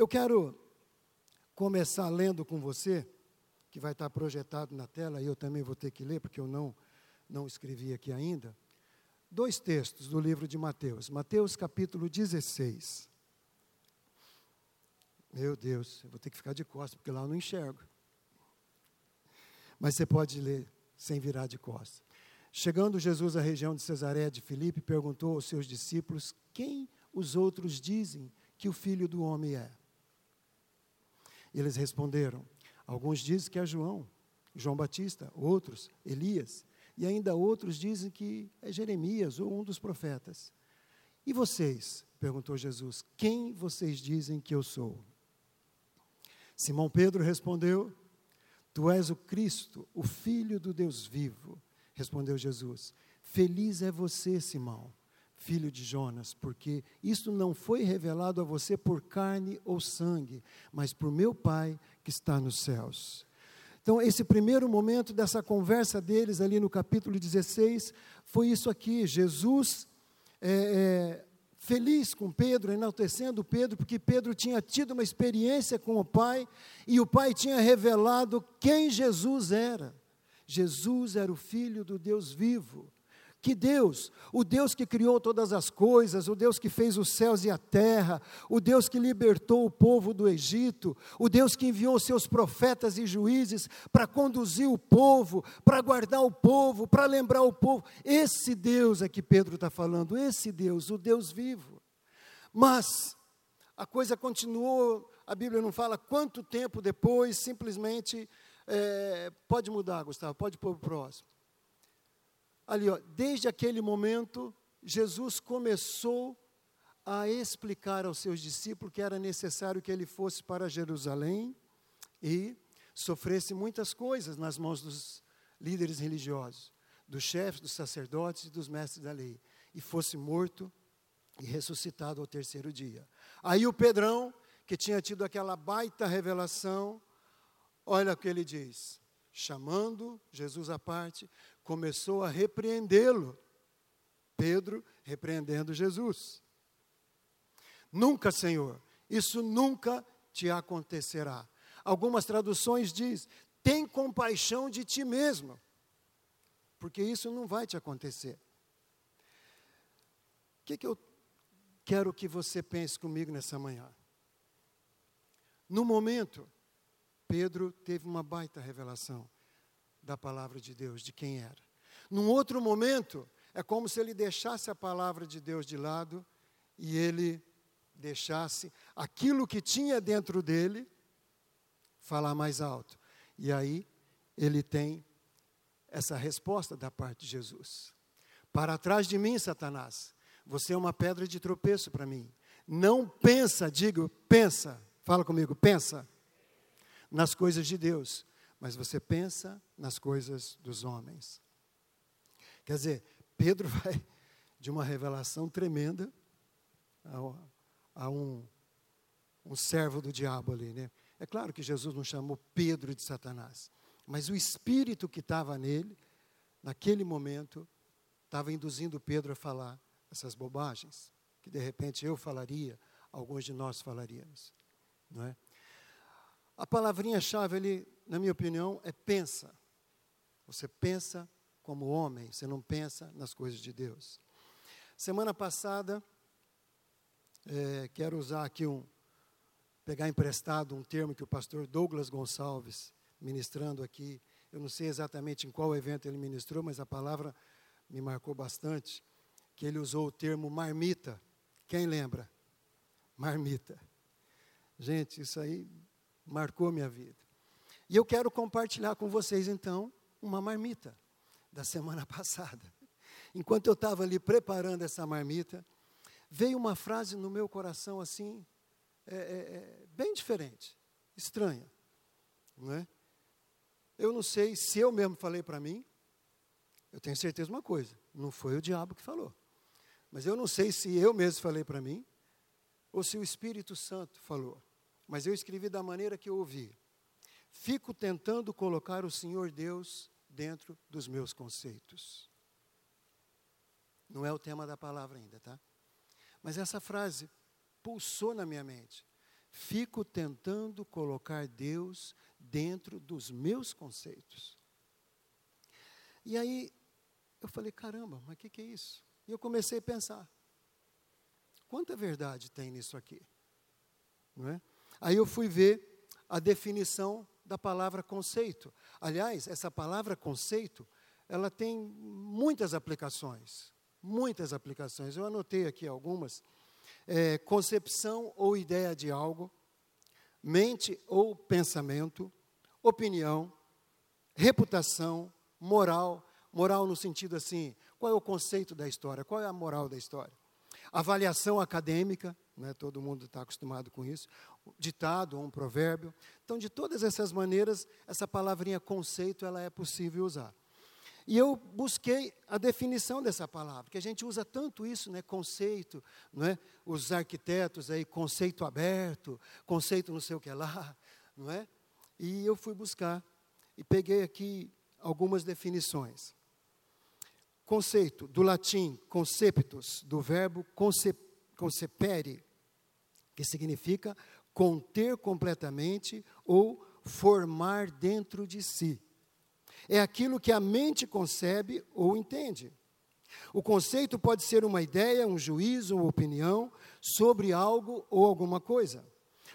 Eu quero começar lendo com você, que vai estar projetado na tela, e eu também vou ter que ler, porque eu não, não escrevi aqui ainda. Dois textos do livro de Mateus. Mateus capítulo 16. Meu Deus, eu vou ter que ficar de costas, porque lá eu não enxergo. Mas você pode ler sem virar de costas. Chegando Jesus à região de Cesareia de Filipe, perguntou aos seus discípulos: Quem os outros dizem que o filho do homem é? Eles responderam: Alguns dizem que é João, João Batista, outros, Elias, e ainda outros dizem que é Jeremias ou um dos profetas. E vocês? perguntou Jesus: Quem vocês dizem que eu sou? Simão Pedro respondeu: Tu és o Cristo, o Filho do Deus vivo. Respondeu Jesus: Feliz é você, Simão, filho de Jonas, porque isto não foi revelado a você por carne ou sangue, mas por meu Pai que está nos céus. Então, esse primeiro momento dessa conversa deles ali no capítulo 16 foi isso aqui: Jesus é, é, feliz com Pedro, enaltecendo Pedro, porque Pedro tinha tido uma experiência com o Pai e o Pai tinha revelado quem Jesus era. Jesus era o Filho do Deus vivo. Que Deus, o Deus que criou todas as coisas, o Deus que fez os céus e a terra, o Deus que libertou o povo do Egito, o Deus que enviou seus profetas e juízes para conduzir o povo, para guardar o povo, para lembrar o povo. Esse Deus é que Pedro está falando, esse Deus, o Deus vivo. Mas a coisa continuou, a Bíblia não fala quanto tempo depois, simplesmente é, pode mudar, Gustavo, pode pôr o próximo. Ali, ó, desde aquele momento, Jesus começou a explicar aos seus discípulos que era necessário que ele fosse para Jerusalém e sofresse muitas coisas nas mãos dos líderes religiosos, dos chefes, dos sacerdotes e dos mestres da lei, e fosse morto e ressuscitado ao terceiro dia. Aí o Pedrão, que tinha tido aquela baita revelação, Olha o que ele diz. Chamando Jesus à parte, começou a repreendê-lo. Pedro repreendendo Jesus. Nunca, Senhor, isso nunca te acontecerá. Algumas traduções diz: tem compaixão de ti mesmo, porque isso não vai te acontecer. O que, que eu quero que você pense comigo nessa manhã? No momento Pedro teve uma baita revelação da palavra de Deus, de quem era. Num outro momento, é como se ele deixasse a palavra de Deus de lado e ele deixasse aquilo que tinha dentro dele falar mais alto. E aí ele tem essa resposta da parte de Jesus. Para trás de mim, Satanás, você é uma pedra de tropeço para mim. Não pensa, digo, pensa, fala comigo, pensa nas coisas de Deus, mas você pensa nas coisas dos homens. Quer dizer, Pedro vai de uma revelação tremenda a, a um, um servo do diabo ali, né? É claro que Jesus não chamou Pedro de Satanás, mas o espírito que estava nele, naquele momento, estava induzindo Pedro a falar essas bobagens, que de repente eu falaria, alguns de nós falaríamos, não é? A palavrinha-chave ali, na minha opinião, é pensa. Você pensa como homem, você não pensa nas coisas de Deus. Semana passada, é, quero usar aqui um, pegar emprestado um termo que o pastor Douglas Gonçalves, ministrando aqui, eu não sei exatamente em qual evento ele ministrou, mas a palavra me marcou bastante, que ele usou o termo marmita. Quem lembra? Marmita. Gente, isso aí marcou minha vida. E eu quero compartilhar com vocês, então, uma marmita da semana passada. Enquanto eu estava ali preparando essa marmita, veio uma frase no meu coração assim, é, é, é, bem diferente, estranha. Não é? Eu não sei se eu mesmo falei para mim, eu tenho certeza de uma coisa, não foi o diabo que falou. Mas eu não sei se eu mesmo falei para mim, ou se o Espírito Santo falou mas eu escrevi da maneira que eu ouvi. Fico tentando colocar o Senhor Deus dentro dos meus conceitos. Não é o tema da palavra ainda, tá? Mas essa frase pulsou na minha mente. fico tentando colocar Deus dentro dos meus conceitos. E aí eu falei, caramba, mas o que, que é isso? E eu comecei a pensar, quanta verdade tem nisso aqui? Não é? Aí eu fui ver a definição da palavra conceito. Aliás, essa palavra conceito, ela tem muitas aplicações, muitas aplicações. Eu anotei aqui algumas. É, concepção ou ideia de algo, mente ou pensamento, opinião, reputação, moral, moral no sentido assim, qual é o conceito da história, qual é a moral da história. Avaliação acadêmica, né, todo mundo está acostumado com isso, ditado ou um provérbio. Então, de todas essas maneiras, essa palavrinha conceito, ela é possível usar. E eu busquei a definição dessa palavra, que a gente usa tanto isso, né, conceito, não é? Os arquitetos aí, conceito aberto, conceito não sei o que lá, não é? E eu fui buscar e peguei aqui algumas definições. Conceito, do latim conceptus, do verbo concep, concepere, que significa conter completamente ou formar dentro de si. É aquilo que a mente concebe ou entende. O conceito pode ser uma ideia, um juízo, uma opinião sobre algo ou alguma coisa.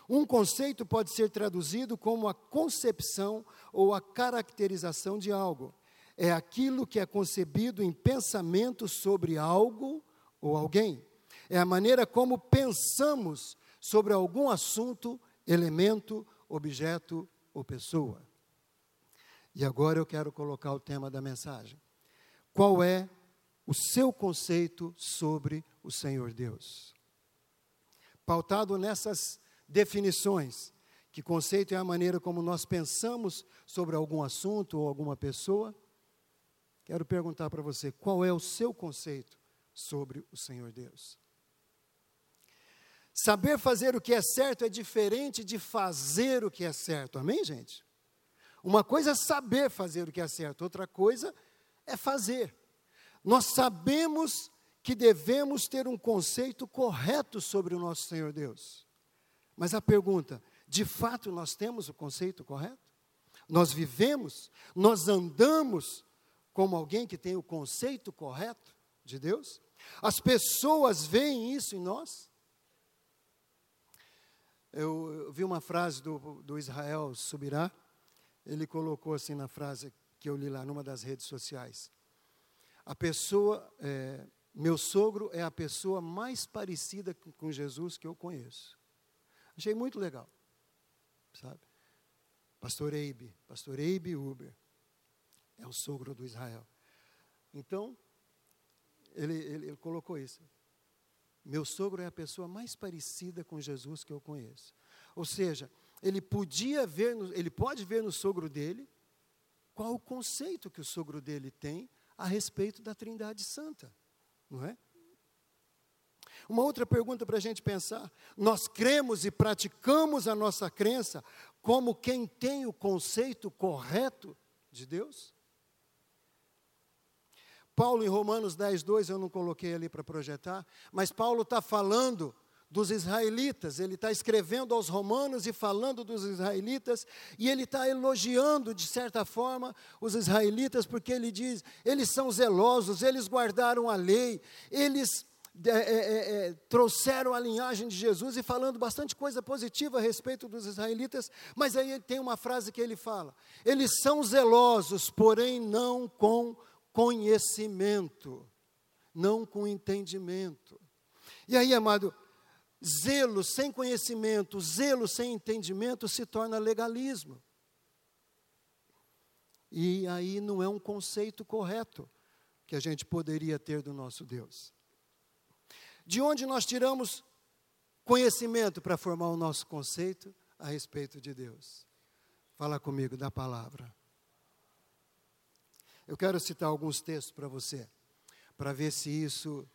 Um conceito pode ser traduzido como a concepção ou a caracterização de algo. É aquilo que é concebido em pensamento sobre algo ou alguém. É a maneira como pensamos sobre algum assunto, elemento, objeto ou pessoa. E agora eu quero colocar o tema da mensagem. Qual é o seu conceito sobre o Senhor Deus? Pautado nessas definições, que conceito é a maneira como nós pensamos sobre algum assunto ou alguma pessoa, quero perguntar para você: qual é o seu conceito sobre o Senhor Deus? Saber fazer o que é certo é diferente de fazer o que é certo, amém, gente? Uma coisa é saber fazer o que é certo, outra coisa é fazer. Nós sabemos que devemos ter um conceito correto sobre o nosso Senhor Deus. Mas a pergunta, de fato nós temos o conceito correto? Nós vivemos, nós andamos como alguém que tem o conceito correto de Deus? As pessoas veem isso em nós? Eu, vi uma frase do, do Israel Subirá, ele colocou assim na frase que eu li lá numa das redes sociais. A pessoa, é, meu sogro é a pessoa mais parecida com Jesus que eu conheço. Achei muito legal, sabe? Pastor Eibe, Pastor Eibe Uber, é o sogro do Israel. Então, ele, ele, ele colocou isso. Meu sogro é a pessoa mais parecida com Jesus que eu conheço. Ou seja, ele podia ver, no, ele pode ver no sogro dele qual o conceito que o sogro dele tem a respeito da Trindade Santa, não é? Uma outra pergunta para a gente pensar: nós cremos e praticamos a nossa crença como quem tem o conceito correto de Deus? Paulo, em Romanos 10, 2, eu não coloquei ali para projetar, mas Paulo está falando dos israelitas, ele está escrevendo aos romanos e falando dos israelitas, e ele está elogiando, de certa forma, os israelitas, porque ele diz: eles são zelosos, eles guardaram a lei, eles é, é, é, é trouxeram a linhagem de Jesus e falando bastante coisa positiva a respeito dos israelitas, mas aí tem uma frase que ele fala: eles são zelosos, porém não com conhecimento, não com entendimento. E aí, amado, zelo sem conhecimento, zelo sem entendimento se torna legalismo. E aí não é um conceito correto que a gente poderia ter do nosso Deus. De onde nós tiramos conhecimento para formar o nosso conceito a respeito de Deus? Fala comigo da palavra. Eu quero citar alguns textos para você, para ver se isso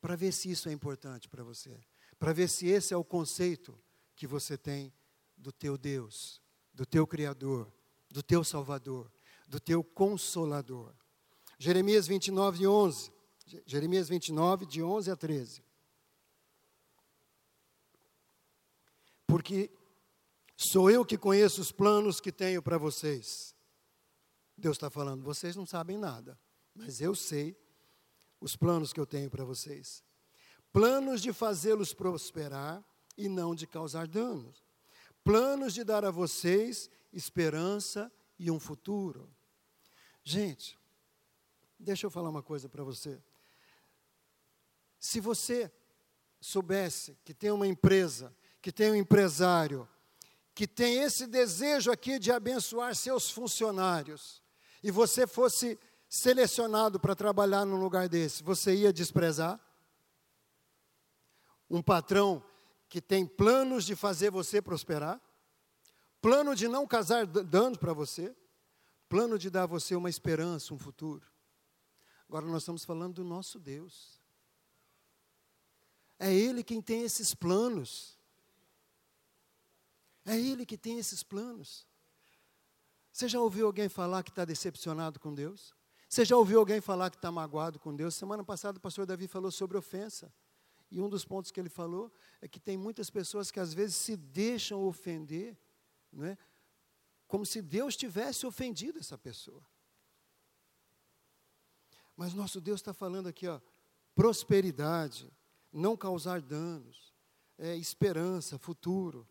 para ver se isso é importante para você, para ver se esse é o conceito que você tem do teu Deus, do teu criador, do teu salvador, do teu consolador. Jeremias 29 11. Jeremias 29 de 11 a 13. porque sou eu que conheço os planos que tenho para vocês. Deus está falando, vocês não sabem nada, mas eu sei os planos que eu tenho para vocês. Planos de fazê-los prosperar e não de causar danos. Planos de dar a vocês esperança e um futuro. Gente, deixa eu falar uma coisa para você. Se você soubesse que tem uma empresa, que tem um empresário, que tem esse desejo aqui de abençoar seus funcionários, e você fosse selecionado para trabalhar num lugar desse, você ia desprezar? Um patrão que tem planos de fazer você prosperar? Plano de não causar danos para você? Plano de dar a você uma esperança, um futuro? Agora nós estamos falando do nosso Deus. É Ele quem tem esses planos. É Ele que tem esses planos. Você já ouviu alguém falar que está decepcionado com Deus? Você já ouviu alguém falar que está magoado com Deus? Semana passada o pastor Davi falou sobre ofensa. E um dos pontos que ele falou é que tem muitas pessoas que às vezes se deixam ofender, não é? como se Deus tivesse ofendido essa pessoa. Mas nosso Deus está falando aqui, ó, prosperidade, não causar danos, é, esperança, futuro.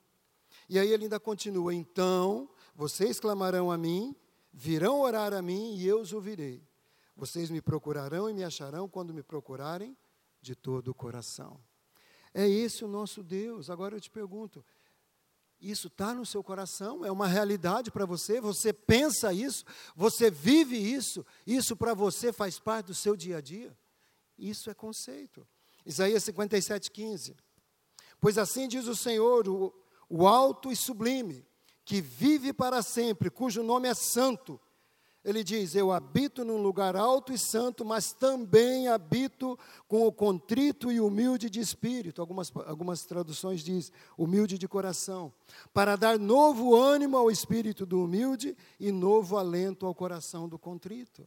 E aí ele ainda continua: então vocês clamarão a mim, virão orar a mim e eu os ouvirei. Vocês me procurarão e me acharão quando me procurarem de todo o coração. É esse o nosso Deus. Agora eu te pergunto: isso está no seu coração? É uma realidade para você? Você pensa isso? Você vive isso? Isso para você faz parte do seu dia a dia? Isso é conceito. Isaías 57, 15. Pois assim diz o Senhor, o, o alto e sublime, que vive para sempre, cujo nome é santo. Ele diz: Eu habito num lugar alto e santo, mas também habito com o contrito e humilde de espírito. Algumas, algumas traduções diz humilde de coração, para dar novo ânimo ao espírito do humilde e novo alento ao coração do contrito.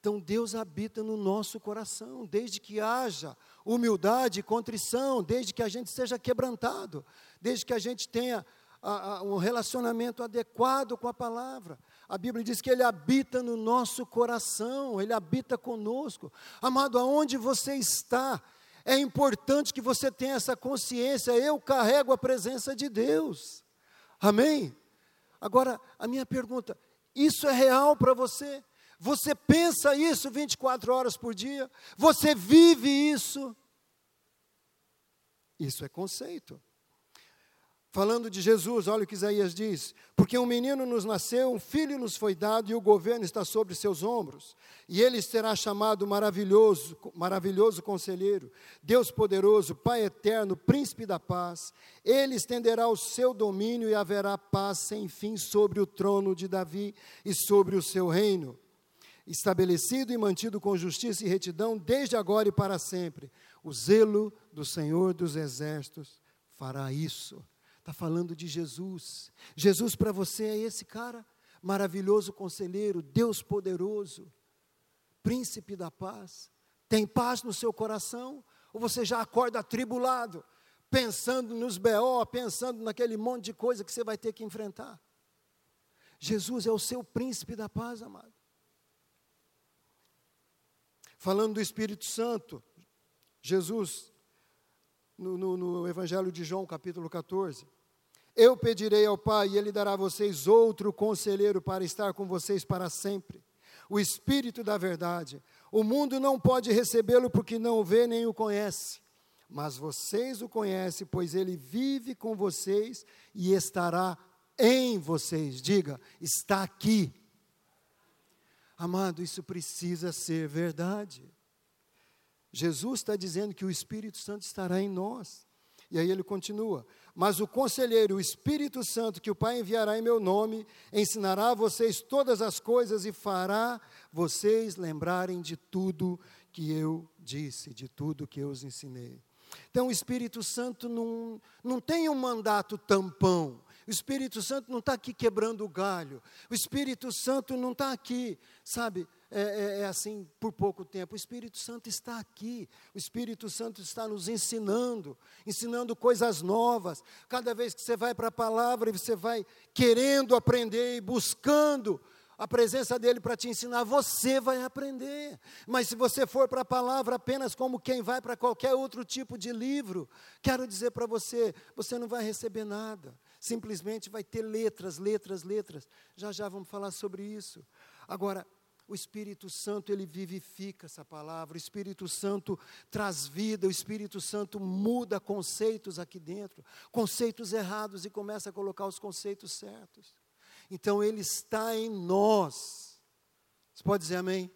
Então Deus habita no nosso coração, desde que haja humildade e contrição, desde que a gente seja quebrantado, desde que a gente tenha a, a, um relacionamento adequado com a palavra. A Bíblia diz que Ele habita no nosso coração, Ele habita conosco. Amado, aonde você está, é importante que você tenha essa consciência. Eu carrego a presença de Deus. Amém? Agora, a minha pergunta: isso é real para você? Você pensa isso 24 horas por dia? Você vive isso? Isso é conceito. Falando de Jesus, olha o que Isaías diz: Porque um menino nos nasceu, um filho nos foi dado, e o governo está sobre seus ombros. E ele será chamado maravilhoso, maravilhoso conselheiro, Deus poderoso, Pai eterno, príncipe da paz. Ele estenderá o seu domínio e haverá paz sem fim sobre o trono de Davi e sobre o seu reino estabelecido e mantido com justiça e retidão desde agora e para sempre. O zelo do Senhor dos Exércitos fará isso. Está falando de Jesus. Jesus para você é esse cara maravilhoso conselheiro, Deus poderoso, príncipe da paz. Tem paz no seu coração? Ou você já acorda atribulado, pensando nos BO, pensando naquele monte de coisa que você vai ter que enfrentar? Jesus é o seu príncipe da paz, amado. Falando do Espírito Santo, Jesus, no, no, no, Evangelho de João, capítulo 14, eu pedirei ao Pai e Ele dará a vocês outro conselheiro para estar com vocês para sempre. O Espírito da Verdade. O mundo não pode recebê-lo porque não o vê nem o conhece. Mas vocês o conhecem, pois ele vive com vocês e estará em vocês. Diga, está aqui Amado, isso precisa ser verdade. Jesus está dizendo que o Espírito Santo estará em nós. E aí ele continua: Mas o conselheiro, o Espírito Santo, que o Pai enviará em meu nome, ensinará a vocês todas as coisas e fará vocês lembrarem de tudo que eu disse, de tudo que eu os ensinei. Então o Espírito Santo não, não tem um mandato tampão. O Espírito Santo não está aqui quebrando o galho. O Espírito Santo não está aqui, sabe, é, é, é, assim por pouco tempo. O Espírito Santo está aqui. O Espírito Santo está nos ensinando, ensinando coisas novas. Cada vez que você vai para a palavra e você vai querendo aprender e buscando a presença dele para te ensinar, você vai aprender. Mas se você for para a palavra apenas como quem vai para qualquer outro tipo de livro, quero dizer para você, você não vai receber nada. Simplesmente vai ter letras, letras, letras. Já já vamos falar sobre isso. Agora, o Espírito Santo, ele vivifica essa palavra, o Espírito Santo traz vida, o Espírito Santo muda conceitos aqui dentro, conceitos errados e começa a colocar os conceitos certos. Então, ele está em nós. Você pode dizer amém?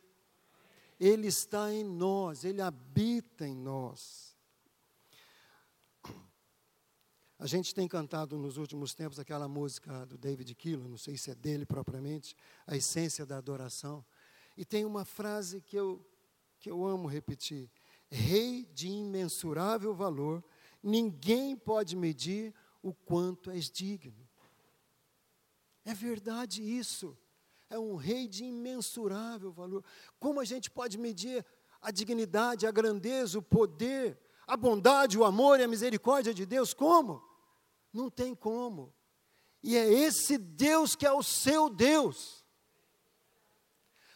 Ele está em nós, ele habita em nós. A gente tem cantado nos últimos tempos aquela música do David Keelan, não sei se é dele propriamente, a essência da adoração. E tem uma frase que eu, que eu amo repetir: Rei de imensurável valor, ninguém pode medir o quanto és digno. É verdade isso. É um rei de imensurável valor. Como a gente pode medir a dignidade, a grandeza, o poder, a bondade, o amor e a misericórdia de Deus? Como? Não tem como. E é esse Deus que é o seu Deus.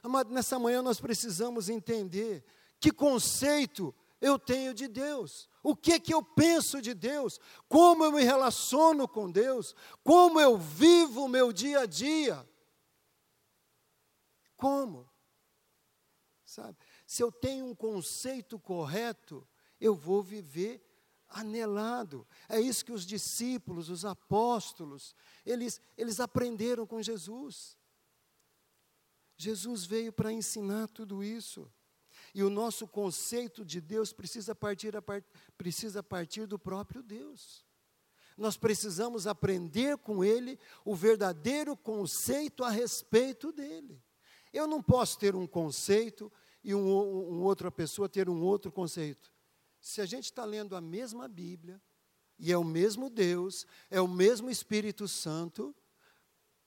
Amado, nessa manhã nós precisamos entender que conceito eu tenho de Deus, o que que eu penso de Deus, como eu me relaciono com Deus, como eu vivo o meu dia a dia. Como? Sabe? Se eu tenho um conceito correto, eu vou viver anelado. É isso que os discípulos, os apóstolos, eles, eles aprenderam com Jesus. Jesus veio para ensinar tudo isso. E o nosso conceito de Deus precisa partir, precisa partir do próprio Deus. Nós precisamos aprender com Ele o verdadeiro conceito a respeito dele. Eu não posso ter um conceito e um, um outra pessoa ter um outro conceito. Se a gente está lendo a mesma Bíblia, e é o mesmo Deus, é o mesmo Espírito Santo,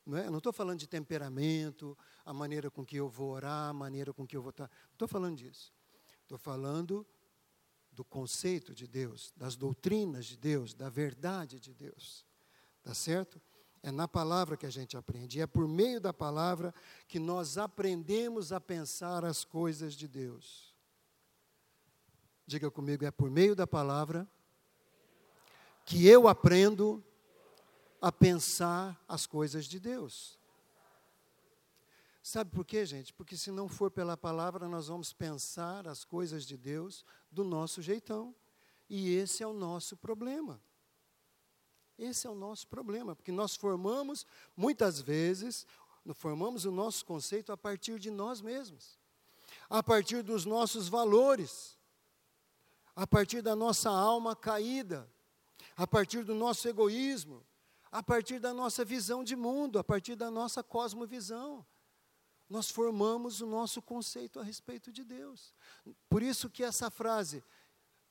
não, é? não estou falando de temperamento, a maneira com que eu vou orar, a maneira com que eu vou estar. Não estou falando disso. Estou falando do conceito de Deus, das doutrinas de Deus, da verdade de Deus. Tá certo? É na palavra que a gente aprende. E é por meio da palavra que nós aprendemos a pensar as coisas de Deus. Diga comigo, é por meio da palavra que eu aprendo a pensar as coisas de Deus. Sabe por quê, gente? Porque se não for pela palavra, nós vamos pensar as coisas de Deus do nosso jeitão. E esse é o nosso problema. Esse é o nosso problema, porque nós formamos, muitas vezes, formamos o nosso conceito a partir de nós mesmos, a partir dos nossos valores, a partir da nossa alma caída, a partir do nosso egoísmo, a partir da nossa visão de mundo, a partir da nossa cosmovisão. Nós formamos o nosso conceito a respeito de Deus. Por isso que essa frase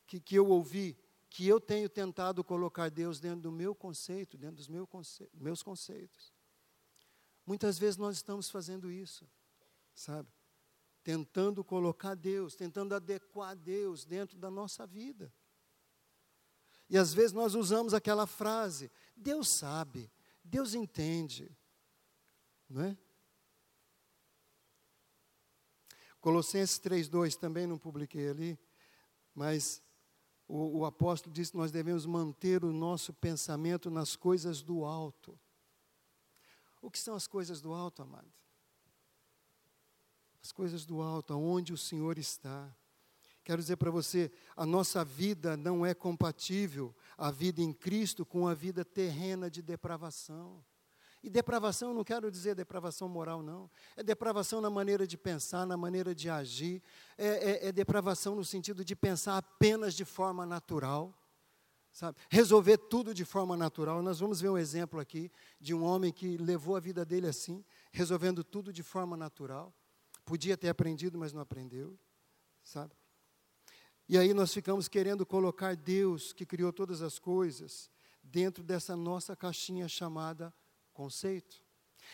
que, que eu ouvi, que eu tenho tentado colocar Deus dentro do meu conceito, dentro dos meu conce meus conceitos. Muitas vezes nós estamos fazendo isso, sabe? Tentando colocar Deus, tentando adequar Deus dentro da nossa vida. E às vezes nós usamos aquela frase: Deus sabe, Deus entende. Não é? Colossenses 3,2 também não publiquei ali, mas o, o apóstolo diz que nós devemos manter o nosso pensamento nas coisas do alto. O que são as coisas do alto, amado? As coisas do alto, aonde o Senhor está. Quero dizer para você, a nossa vida não é compatível, a vida em Cristo, com a vida terrena de depravação. E depravação, não quero dizer depravação moral, não. É depravação na maneira de pensar, na maneira de agir. É, é, é depravação no sentido de pensar apenas de forma natural. Sabe? Resolver tudo de forma natural. Nós vamos ver um exemplo aqui de um homem que levou a vida dele assim, resolvendo tudo de forma natural. Podia ter aprendido, mas não aprendeu. Sabe? E aí nós ficamos querendo colocar Deus, que criou todas as coisas, dentro dessa nossa caixinha chamada conceito.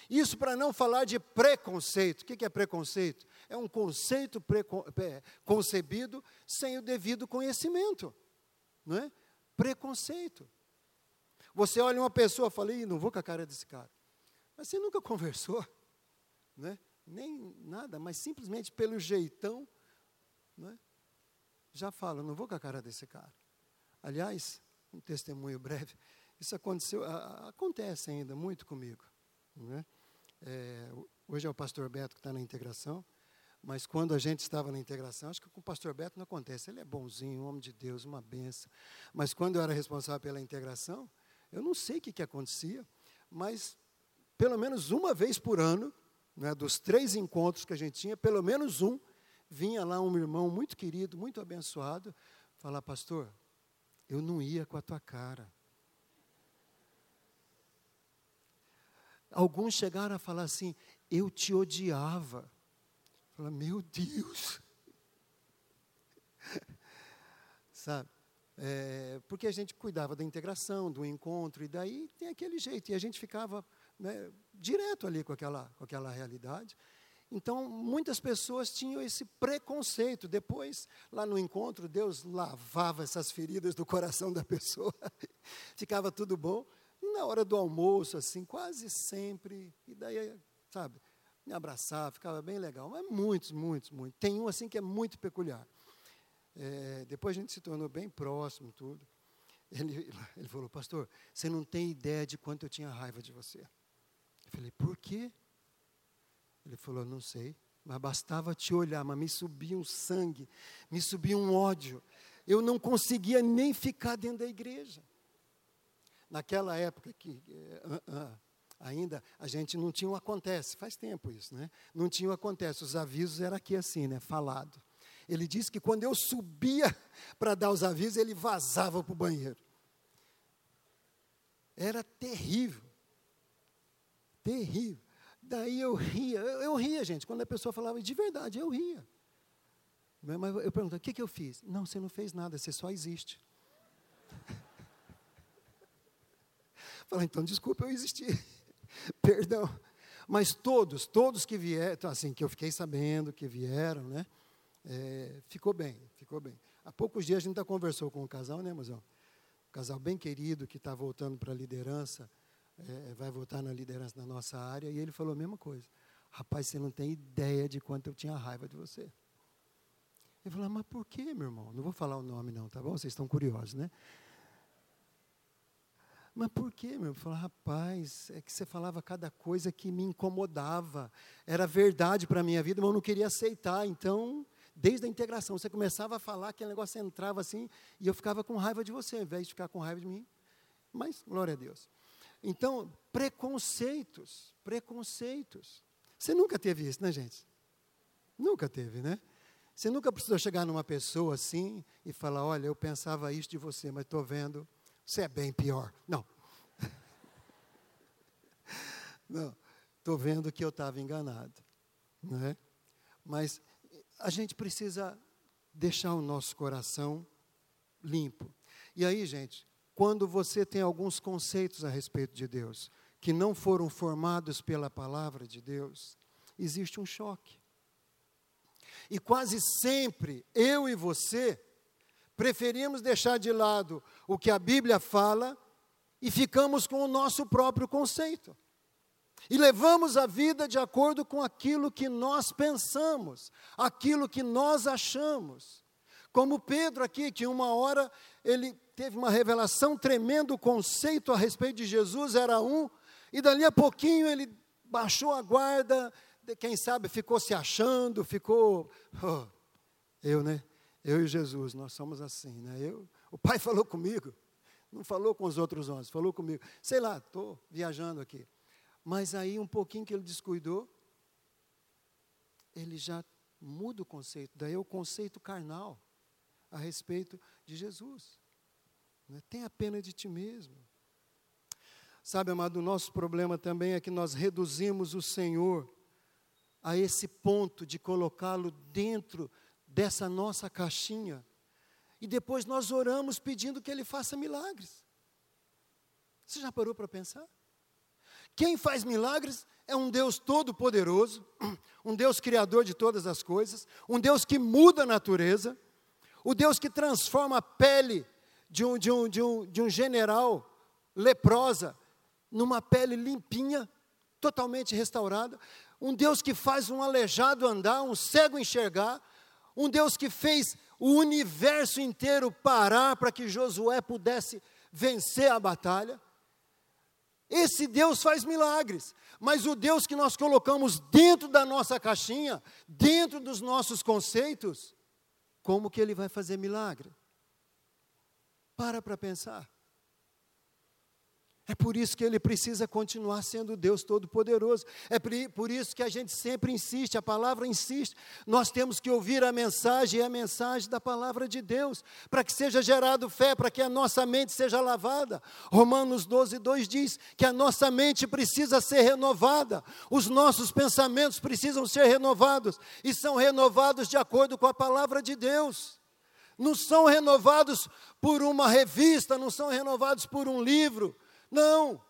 Isso para não falar de preconceito. O que é preconceito? É um conceito concebido sem o devido conhecimento. Não é? Preconceito. Você olha uma pessoa e fala, não vou com a cara desse cara. Mas você nunca conversou, né? nem nada, mas simplesmente pelo jeitão, né? Já fala, não vou com a cara desse cara. Aliás, um testemunho breve, isso aconteceu, acontece ainda muito comigo. Né? É, hoje é o pastor Beto que está na integração, mas quando a gente estava na integração, acho que com o pastor Beto não acontece. Ele é bonzinho, um homem de Deus, uma benção. Mas quando eu era responsável pela integração, eu não sei o que, que acontecia, mas pelo menos uma vez por ano, né, dos três encontros que a gente tinha, pelo menos um, vinha lá um irmão muito querido, muito abençoado, falar, pastor, eu não ia com a tua cara. Alguns chegaram a falar assim: eu te odiava. Fala, meu Deus. Sabe? É, porque a gente cuidava da integração, do encontro, e daí tem aquele jeito. E a gente ficava né, direto ali com aquela, com aquela realidade. Então, muitas pessoas tinham esse preconceito. Depois, lá no encontro, Deus lavava essas feridas do coração da pessoa, ficava tudo bom na hora do almoço, assim, quase sempre. E daí, sabe, me abraçar, ficava bem legal. Mas muitos, muitos, muitos. Tem um assim que é muito peculiar. É, depois a gente se tornou bem próximo, tudo. Ele, ele falou, pastor, você não tem ideia de quanto eu tinha raiva de você. Eu falei, por quê? Ele falou, não sei, mas bastava te olhar, mas me subia um sangue, me subia um ódio. Eu não conseguia nem ficar dentro da igreja. Naquela época que uh, uh, ainda a gente não tinha o acontece, faz tempo isso, né? Não tinha o acontece, os avisos eram aqui assim, né? Falado. Ele disse que quando eu subia para dar os avisos, ele vazava para o banheiro. Era terrível. Terrível. Daí eu ria, eu, eu, ria, gente. Quando a pessoa falava de verdade, eu ria. Mas eu pergunto, o que, que eu fiz? Não, você não fez nada, você só existe. Falei, então desculpa eu existir. Perdão. Mas todos, todos que vieram, então, assim, que eu fiquei sabendo que vieram, né? É, ficou bem, ficou bem. Há poucos dias a gente conversou com um casal, né, Mozão? Um casal bem querido que está voltando para a liderança, é, vai voltar na liderança na nossa área, e ele falou a mesma coisa. Rapaz, você não tem ideia de quanto eu tinha raiva de você. Eu falei, mas por quê, meu irmão? Não vou falar o nome não, tá bom? Vocês estão curiosos, né? Mas por quê, meu? Eu falei, rapaz, é que você falava cada coisa que me incomodava. Era verdade para a minha vida, mas eu não queria aceitar. Então, desde a integração, você começava a falar, aquele negócio entrava assim, e eu ficava com raiva de você, ao invés de ficar com raiva de mim. Mas, glória a Deus. Então, preconceitos, preconceitos. Você nunca teve isso, né, gente? Nunca teve, né? Você nunca precisou chegar numa pessoa assim e falar: olha, eu pensava isso de você, mas estou vendo você é bem pior. Não. Não. Estou vendo que eu estava enganado. Não é? Mas a gente precisa deixar o nosso coração limpo. E aí, gente, quando você tem alguns conceitos a respeito de Deus que não foram formados pela palavra de Deus, existe um choque. E quase sempre eu e você preferimos deixar de lado o que a Bíblia fala e ficamos com o nosso próprio conceito. E levamos a vida de acordo com aquilo que nós pensamos, aquilo que nós achamos. Como Pedro aqui, que uma hora ele teve uma revelação tremenda, o conceito a respeito de Jesus era um, e dali a pouquinho ele baixou a guarda, quem sabe ficou se achando, ficou. Oh, eu, né? Eu e Jesus, nós somos assim, né? Eu, o Pai falou comigo, não falou com os outros homens, falou comigo. Sei lá, estou viajando aqui. Mas aí, um pouquinho que ele descuidou, ele já muda o conceito. Daí é o conceito carnal a respeito de Jesus. Né? Tenha pena de ti mesmo. Sabe, amado, o nosso problema também é que nós reduzimos o Senhor a esse ponto de colocá-lo dentro dessa nossa caixinha. E depois nós oramos pedindo que Ele faça milagres. Você já parou para pensar? Quem faz milagres é um Deus todo-poderoso, um Deus criador de todas as coisas, um Deus que muda a natureza, o Deus que transforma a pele de um, de um, de um, de um general leprosa numa pele limpinha, totalmente restaurada, um Deus que faz um aleijado andar, um cego enxergar, um Deus que fez o universo inteiro parar para que Josué pudesse vencer a batalha. Esse Deus faz milagres, mas o Deus que nós colocamos dentro da nossa caixinha, dentro dos nossos conceitos, como que ele vai fazer milagre? Para para pensar. É por isso que ele precisa continuar sendo Deus Todo-Poderoso. É por isso que a gente sempre insiste, a palavra insiste. Nós temos que ouvir a mensagem e a mensagem da palavra de Deus, para que seja gerado fé, para que a nossa mente seja lavada. Romanos 12, 2 diz que a nossa mente precisa ser renovada, os nossos pensamentos precisam ser renovados, e são renovados de acordo com a palavra de Deus. Não são renovados por uma revista, não são renovados por um livro, não,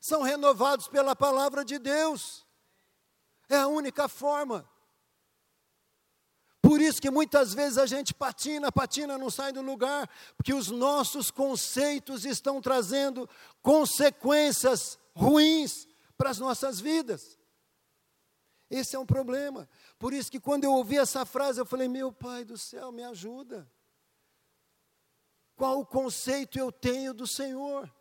são renovados pela palavra de Deus. É a única forma. Por isso que muitas vezes a gente patina, patina, não sai do lugar, porque os nossos conceitos estão trazendo consequências ruins para as nossas vidas. Esse é um problema. Por isso que quando eu ouvi essa frase, eu falei: Meu Pai do céu, me ajuda. Qual o conceito eu tenho do Senhor?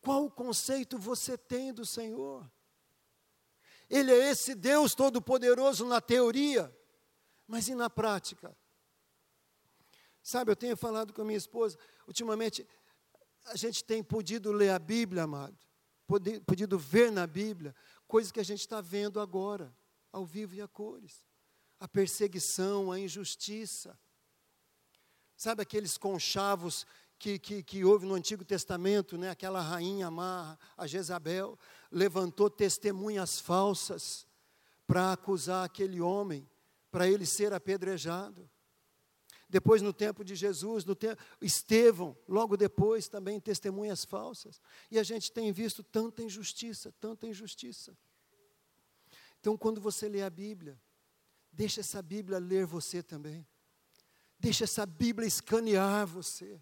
Qual conceito você tem do Senhor? Ele é esse Deus todo-poderoso na teoria, mas e na prática? Sabe, eu tenho falado com a minha esposa, ultimamente, a gente tem podido ler a Bíblia, amado, podido ver na Bíblia, coisas que a gente está vendo agora, ao vivo e a cores. A perseguição, a injustiça. Sabe aqueles conchavos que, que, que houve no Antigo Testamento, né? aquela rainha má, a Jezabel, levantou testemunhas falsas para acusar aquele homem, para ele ser apedrejado. Depois, no tempo de Jesus, no tempo, Estevão, logo depois, também testemunhas falsas. E a gente tem visto tanta injustiça, tanta injustiça. Então, quando você lê a Bíblia, deixa essa Bíblia ler você também. Deixa essa Bíblia escanear você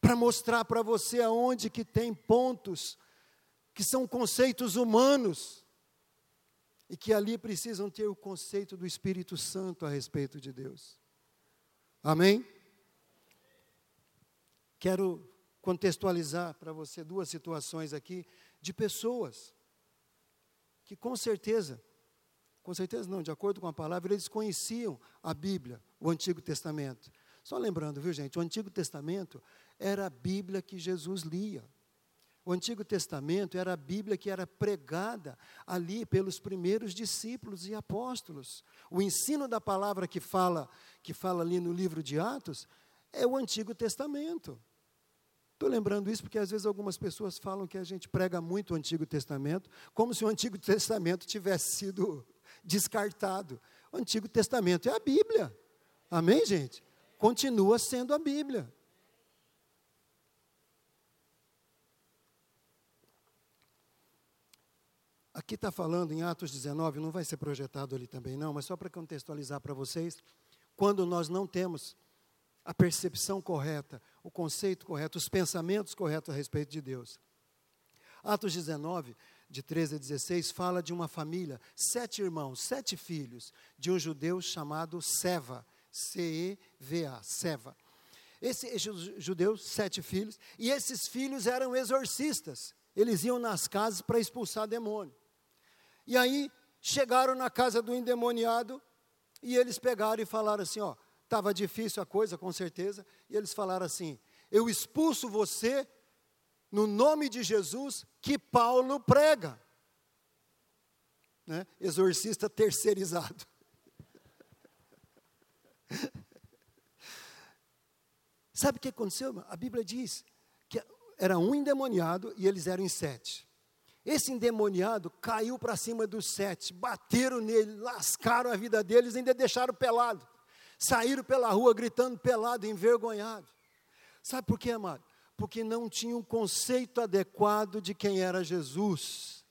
para mostrar para você aonde que tem pontos que são conceitos humanos e que ali precisam ter o conceito do Espírito Santo a respeito de Deus. Amém? Quero contextualizar para você duas situações aqui de pessoas que com certeza, com certeza não, de acordo com a palavra, eles conheciam a Bíblia, o Antigo Testamento. Só lembrando, viu gente, o Antigo Testamento era a Bíblia que Jesus lia. O Antigo Testamento era a Bíblia que era pregada ali pelos primeiros discípulos e apóstolos. O ensino da palavra que fala, que fala ali no livro de Atos, é o Antigo Testamento. Estou lembrando isso porque às vezes algumas pessoas falam que a gente prega muito o Antigo Testamento, como se o Antigo Testamento tivesse sido descartado. O Antigo Testamento é a Bíblia. Amém, gente? Continua sendo a Bíblia. Aqui está falando em Atos 19, não vai ser projetado ali também não, mas só para contextualizar para vocês, quando nós não temos a percepção correta, o conceito correto, os pensamentos corretos a respeito de Deus. Atos 19, de 13 a 16, fala de uma família, sete irmãos, sete filhos, de um judeu chamado Seva, C-E-V-A, Seva. Esse, judeu, sete filhos, e esses filhos eram exorcistas, eles iam nas casas para expulsar demônio. E aí chegaram na casa do endemoniado e eles pegaram e falaram assim: ó, estava difícil a coisa, com certeza, e eles falaram assim: eu expulso você no nome de Jesus que Paulo prega. Né? Exorcista terceirizado. Sabe o que aconteceu? A Bíblia diz que era um endemoniado e eles eram em sete. Esse endemoniado caiu para cima dos sete, bateram nele, lascaram a vida deles, ainda deixaram pelado. Saíram pela rua gritando pelado, envergonhado. Sabe por quê, amado? porque não tinham um conceito adequado de quem era Jesus.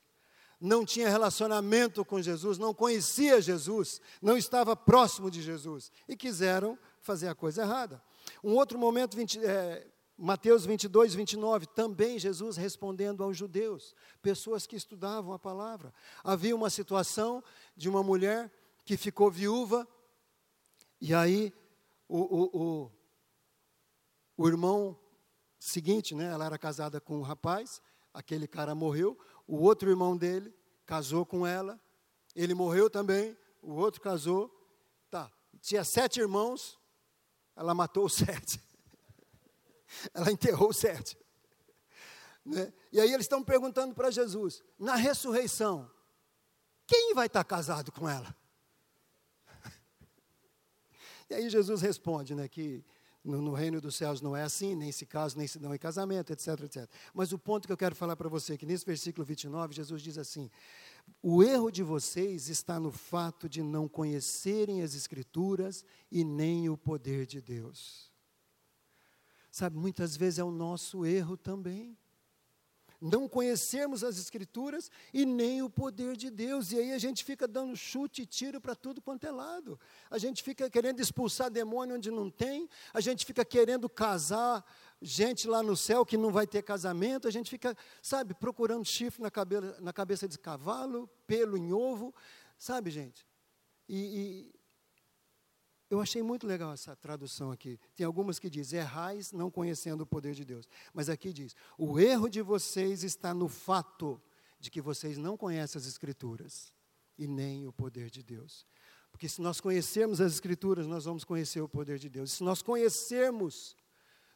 Não tinha relacionamento com Jesus, não conhecia Jesus, não estava próximo de Jesus e quiseram fazer a coisa errada. Um outro momento, 20, é, Mateus 22, 29, também Jesus respondendo aos judeus, pessoas que estudavam a palavra. Havia uma situação de uma mulher que ficou viúva, e aí o, o, o, o irmão seguinte, né, ela era casada com um rapaz, aquele cara morreu, o outro irmão dele casou com ela, ele morreu também, o outro casou, tá, tinha sete irmãos, ela matou os sete. ela enterrou os sete. Né? E aí eles estão perguntando para Jesus, na ressurreição, quem vai estar casado com ela? E aí Jesus responde, né, que no, no, reino dos céus não é assim, nem se caso, nem se dão em casamento, etc, etc. Mas o ponto que eu quero falar para você é que nesse versículo 29, Jesus diz assim: o erro de vocês está no fato de não conhecerem as Escrituras e nem o poder de Deus. Sabe, muitas vezes é o nosso erro também não conhecermos as Escrituras e nem o poder de Deus. E aí a gente fica dando chute e tiro para tudo quanto é lado. A gente fica querendo expulsar demônio onde não tem, a gente fica querendo casar gente lá no céu que não vai ter casamento, a gente fica, sabe, procurando chifre na cabeça, na cabeça de cavalo, pelo em ovo, sabe, gente? E, e eu achei muito legal essa tradução aqui. Tem algumas que diz: errais não conhecendo o poder de Deus. Mas aqui diz: o erro de vocês está no fato de que vocês não conhecem as Escrituras e nem o poder de Deus. Porque se nós conhecermos as Escrituras, nós vamos conhecer o poder de Deus. Se nós conhecermos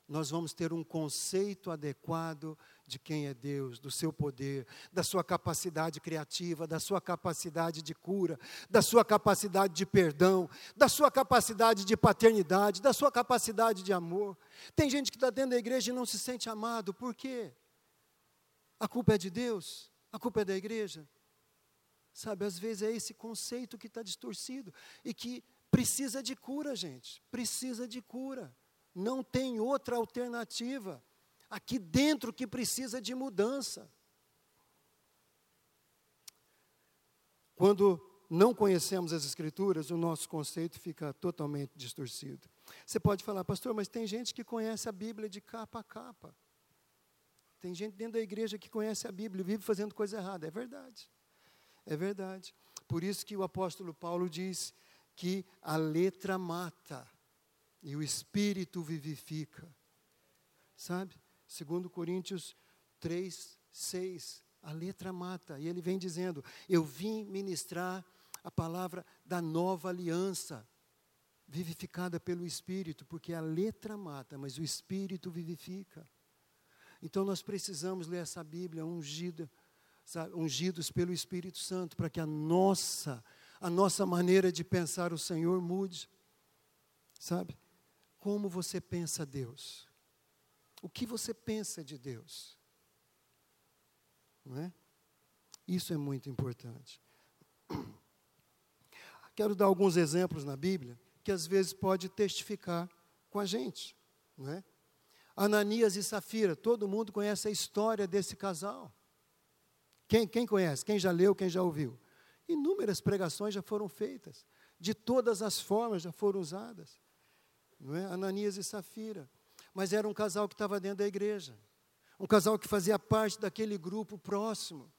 nós vamos ter um conceito adequado de quem é Deus, do seu poder, da sua capacidade criativa, da sua capacidade de cura, da sua capacidade de perdão, da sua capacidade de paternidade, da sua capacidade de amor. Tem gente que está dentro da igreja e não se sente amado, por quê? A culpa é de Deus? A culpa é da igreja? Sabe, às vezes é esse conceito que está distorcido e que precisa de cura, gente, precisa de cura não tem outra alternativa. Aqui dentro que precisa de mudança. Quando não conhecemos as Escrituras, o nosso conceito fica totalmente distorcido. Você pode falar, pastor, mas tem gente que conhece a Bíblia de capa a capa. Tem gente dentro da igreja que conhece a Bíblia e vive fazendo coisa errada. É verdade. É verdade. Por isso que o apóstolo Paulo diz que a letra mata e o Espírito vivifica. Sabe? Segundo Coríntios 3, 6, a letra mata. E ele vem dizendo: Eu vim ministrar a palavra da nova aliança, vivificada pelo Espírito, porque a letra mata, mas o Espírito vivifica. Então nós precisamos ler essa Bíblia ungida, sabe, ungidos pelo Espírito Santo, para que a nossa, a nossa maneira de pensar o Senhor mude. Sabe? Como você pensa Deus. O que você pensa de Deus. Não é? Isso é muito importante. Quero dar alguns exemplos na Bíblia que às vezes pode testificar com a gente, não é? Ananias e Safira, todo mundo conhece a história desse casal. Quem, quem conhece? Quem já leu, quem já ouviu? Inúmeras pregações já foram feitas, de todas as formas já foram usadas não é? Ananias e Safira. Mas era um casal que estava dentro da igreja. Um casal que fazia parte daquele grupo próximo.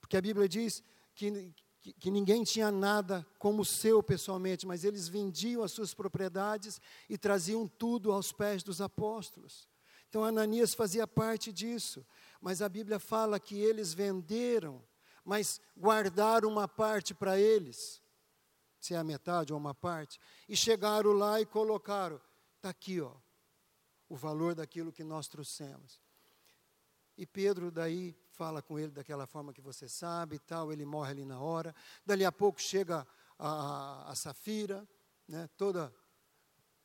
Porque a Bíblia diz que, que, que ninguém tinha nada como seu pessoalmente, mas eles vendiam as suas propriedades e traziam tudo aos pés dos apóstolos. Então Ananias fazia parte disso. Mas a Bíblia fala que eles venderam, mas guardaram uma parte para eles se é a metade ou uma parte, e chegaram lá e colocaram, está aqui, ó, o valor daquilo que nós trouxemos. E Pedro daí fala com ele daquela forma que você sabe e tal, ele morre ali na hora. Dali a pouco chega a, a, Safira, né, toda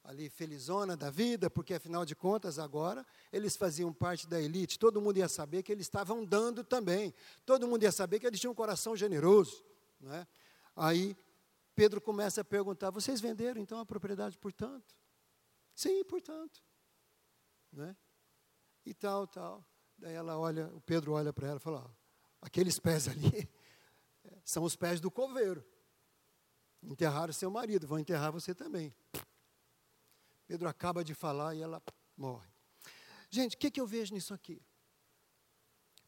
ali felizona da vida, porque afinal de contas agora eles faziam parte da elite, todo mundo ia saber que eles estavam dando também, todo mundo ia saber que eles tinham um coração generoso. Né? Aí Pedro começa a perguntar: vocês venderam então a propriedade por tanto? Sim, por tanto. Né? e tal, tal. Daí ela olha, o Pedro olha para ela e fala: ó, aqueles pés ali são os pés do coveiro. Enterraram seu marido, vão enterrar você também. Pedro acaba de falar e ela morre. Gente, o que, que eu vejo nisso aqui?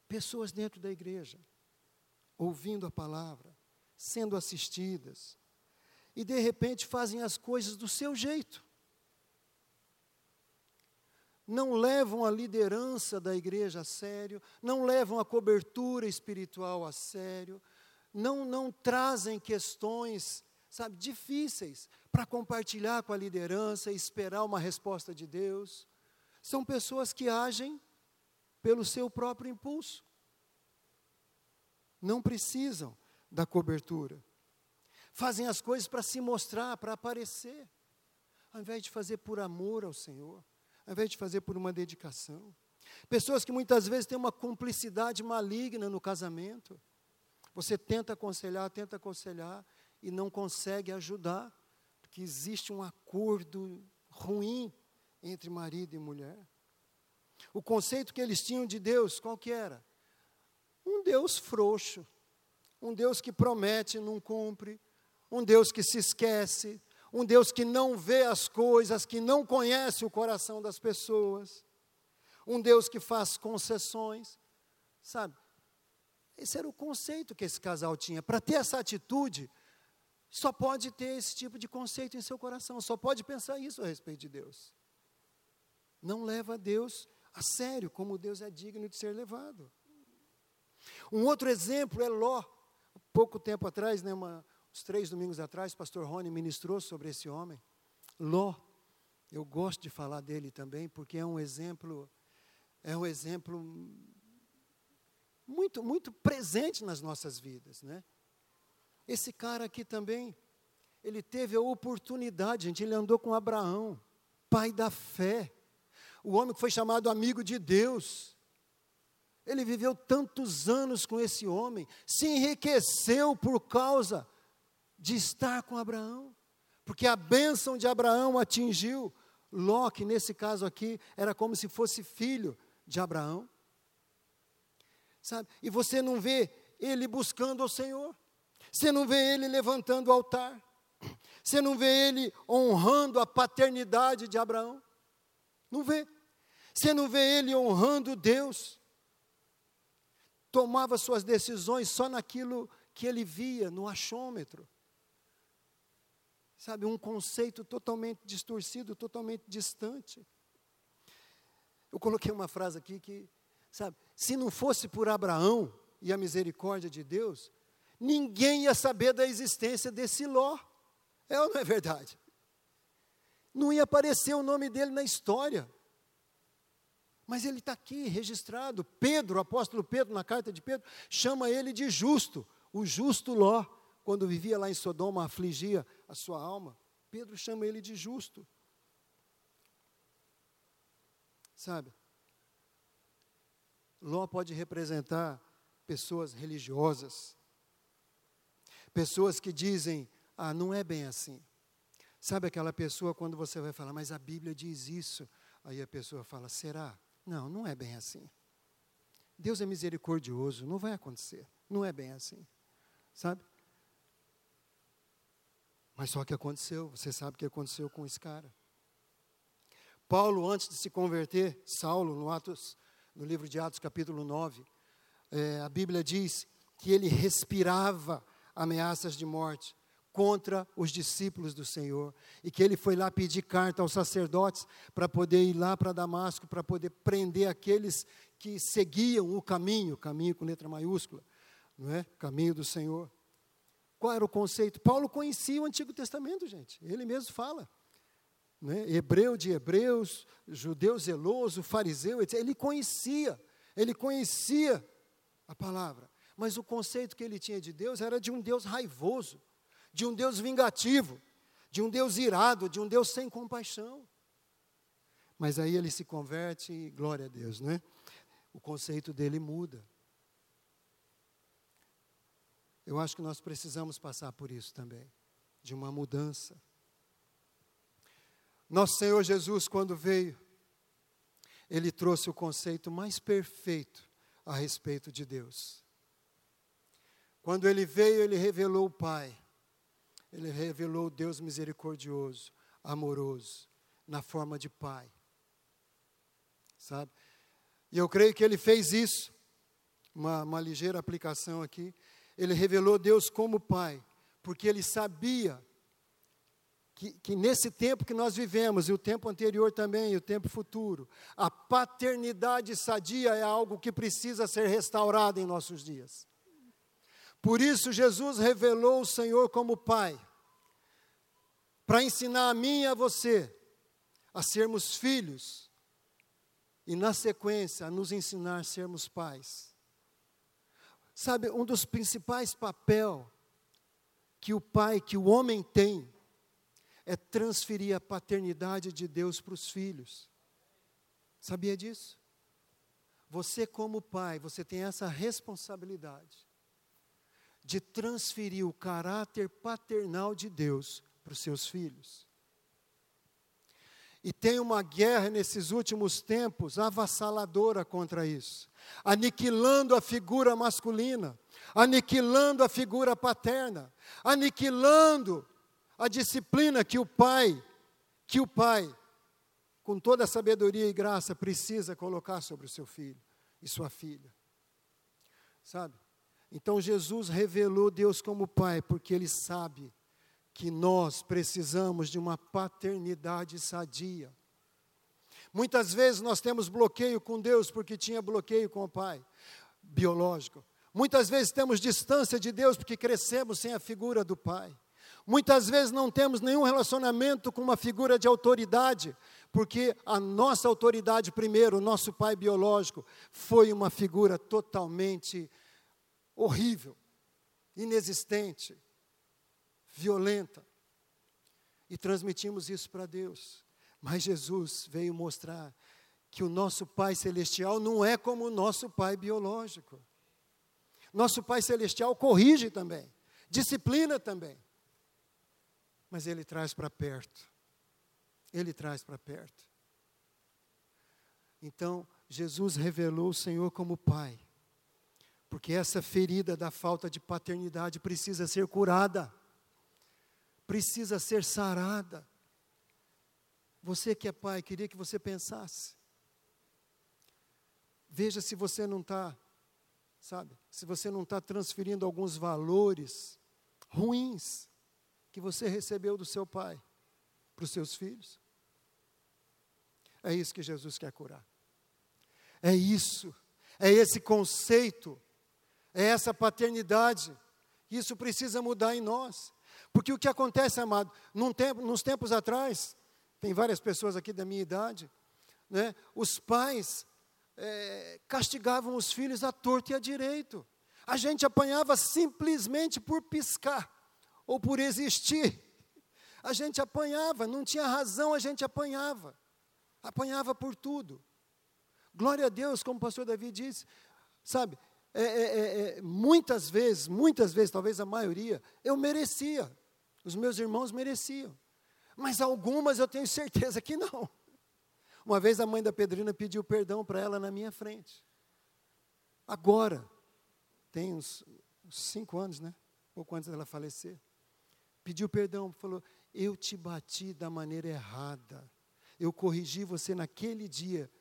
Pessoas dentro da igreja, ouvindo a palavra, sendo assistidas, e de repente fazem as coisas do seu jeito. Não levam a liderança da igreja a sério, não levam a cobertura espiritual a sério, não, não trazem questões, sabe, difíceis para compartilhar com a liderança e esperar uma resposta de Deus. São pessoas que agem pelo seu próprio impulso. Não precisam da cobertura. Fazem as coisas para se mostrar, para aparecer, ao invés de fazer por amor ao Senhor, ao invés de fazer por uma dedicação. Pessoas que muitas vezes têm uma cumplicidade maligna no casamento. Você tenta aconselhar, tenta aconselhar e não consegue ajudar, porque existe um acordo ruim entre marido e mulher. O conceito que eles tinham de Deus, qual que era? Um Deus frouxo, um Deus que promete e não cumpre, um Deus que se esquece, um Deus que não vê as coisas, que não conhece o coração das pessoas, um Deus que faz concessões, sabe? Esse era o conceito que esse casal tinha. Para ter essa atitude, só pode ter esse tipo de conceito em seu coração, só pode pensar isso a respeito de Deus. Não leva Deus a sério, como Deus é digno de ser levado. Um outro exemplo é Ló. Pouco tempo atrás, né, uma, uns três domingos atrás, o pastor Rony ministrou sobre esse homem. Ló. Eu gosto de falar dele também, porque é um exemplo, é um exemplo muito, muito presente nas nossas vidas, né? Esse cara aqui também, ele teve a oportunidade, gente, ele andou com Abraão, pai da fé, o homem que foi chamado amigo de Deus. Ele viveu tantos anos com esse homem, se enriqueceu por causa de estar com Abraão, porque a bênção de Abraão atingiu Ló, que nesse caso aqui era como se fosse filho de Abraão. Sabe? E você não vê ele buscando o Senhor. Você não vê ele levantando o altar. Você não vê ele honrando a paternidade de Abraão. Não vê. Você não vê ele honrando Deus. Tomava suas decisões só naquilo que ele via, no achômetro. Sabe, um conceito totalmente distorcido, totalmente distante. Eu coloquei uma frase aqui que, sabe, se não fosse por Abraão e a misericórdia de Deus, ninguém ia saber da existência desse Ló. É ou não é verdade? Não ia aparecer o nome dele na história. Mas ele está aqui registrado. Pedro, o apóstolo Pedro, na carta de Pedro, chama ele de justo, o justo Ló, quando vivia lá em Sodoma, afligia a sua alma. Pedro chama ele de justo. Sabe? Ló pode representar pessoas religiosas, Pessoas que dizem, ah, não é bem assim. Sabe aquela pessoa quando você vai falar, mas a Bíblia diz isso. Aí a pessoa fala, será? Não, não é bem assim. Deus é misericordioso, não vai acontecer. Não é bem assim. Sabe? Mas só que aconteceu, você sabe o que aconteceu com esse cara. Paulo, antes de se converter, Saulo, no, Atos, no livro de Atos, capítulo 9, é, a Bíblia diz que ele respirava ameaças de morte contra os discípulos do Senhor. E que ele foi lá pedir carta aos sacerdotes para poder ir lá para Damasco, para poder prender aqueles que seguiam o caminho, caminho com letra maiúscula, não é? Caminho do Senhor. Qual era o conceito? Paulo conhecia o Antigo Testamento, gente. Ele mesmo fala. É? Hebreu de hebreus, judeu zeloso, fariseu, etc. Ele conhecia, ele conhecia a palavra. Mas o conceito que ele tinha de Deus era de um Deus raivoso, de um Deus vingativo, de um Deus irado, de um Deus sem compaixão. Mas aí ele se converte e glória a Deus, né? O conceito dele muda. Eu acho que nós precisamos passar por isso também, de uma mudança. Nosso Senhor Jesus, quando veio, ele trouxe o conceito mais perfeito a respeito de Deus. Quando ele veio, ele revelou o Pai. Ele revelou o Deus misericordioso, amoroso, na forma de Pai. Sabe? E eu creio que ele fez isso. Uma, uma ligeira aplicação aqui. Ele revelou Deus como Pai, porque ele sabia que, que, nesse tempo que nós vivemos, e o tempo anterior também, e o tempo futuro, a paternidade sadia é algo que precisa ser restaurado em nossos dias. Por isso, Jesus revelou o Senhor como Pai, para ensinar a mim e a você a sermos filhos, e na sequência, a nos ensinar a sermos pais. Sabe, um dos principais papéis que o pai, que o homem tem, é transferir a paternidade de Deus para os filhos. Sabia disso? Você, como pai, você tem essa responsabilidade de transferir o caráter paternal de Deus para os seus filhos. E tem uma guerra nesses últimos tempos avassaladora contra isso, aniquilando a figura masculina, aniquilando a figura paterna, aniquilando a disciplina que o pai, que o pai, com toda a sabedoria e graça, precisa colocar sobre o seu filho e sua filha. Sabe? Então Jesus revelou Deus como pai, porque ele sabe que nós precisamos de uma paternidade sadia. Muitas vezes nós temos bloqueio com Deus porque tinha bloqueio com o pai biológico. Muitas vezes temos distância de Deus porque crescemos sem a figura do pai. Muitas vezes não temos nenhum relacionamento com uma figura de autoridade, porque a nossa autoridade, primeiro, o nosso pai biológico, foi uma figura totalmente horrível, inexistente, violenta. E transmitimos isso para Deus. Mas Jesus veio mostrar que o nosso Pai Celestial não é como o nosso Pai biológico. Nosso Pai Celestial corrige também, disciplina também mas Ele traz para perto. Ele traz para perto. Então, Jesus revelou o Senhor como Pai, porque essa ferida da falta de paternidade precisa ser curada, precisa ser sarada. Você que é pai, queria que você pensasse. Veja se você não está, sabe, se você não está transferindo alguns valores ruins que você recebeu do seu pai para os seus filhos. É isso que Jesus quer curar. É isso, é esse conceito, é essa paternidade. Isso precisa mudar em nós. Porque o que acontece, amado, num tempo, nos tempos atrás, tem várias pessoas aqui da minha idade, né, os pais é, castigavam os filhos à torta e à direito. A gente apanhava simplesmente por piscar ou por existir. A gente apanhava, não tinha razão, a gente apanhava. Apanhava por tudo. Glória a Deus, como o pastor Davi disse, sabe, é, é, é, é, muitas vezes, muitas vezes, talvez a maioria, eu merecia. Os meus irmãos mereciam. Mas algumas eu tenho certeza que não. Uma vez a mãe da Pedrina pediu perdão para ela na minha frente. Agora, tem uns, cinco anos, né? Pouco antes dela falecer pediu perdão, falou: Eu te bati da maneira errada. Eu corrigi você naquele dia.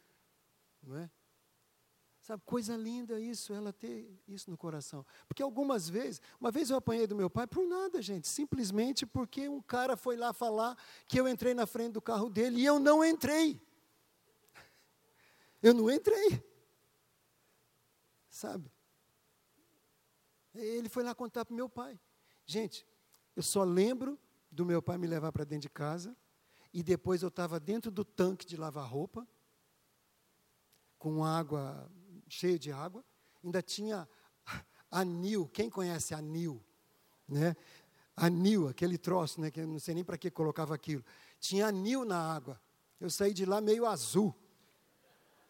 Não é? Sabe, coisa linda isso, ela ter isso no coração. Porque algumas vezes, uma vez eu apanhei do meu pai por nada, gente, simplesmente porque um cara foi lá falar que eu entrei na frente do carro dele e eu não entrei. Eu não entrei. Sabe? Ele foi lá contar para meu pai. Gente, eu só lembro do meu pai me levar para dentro de casa e depois eu estava dentro do tanque de lavar roupa, com água, cheio de água. Ainda tinha anil, quem conhece anil? Né? Anil, aquele troço, né, que eu não sei nem para que colocava aquilo. Tinha anil na água. Eu saí de lá meio azul.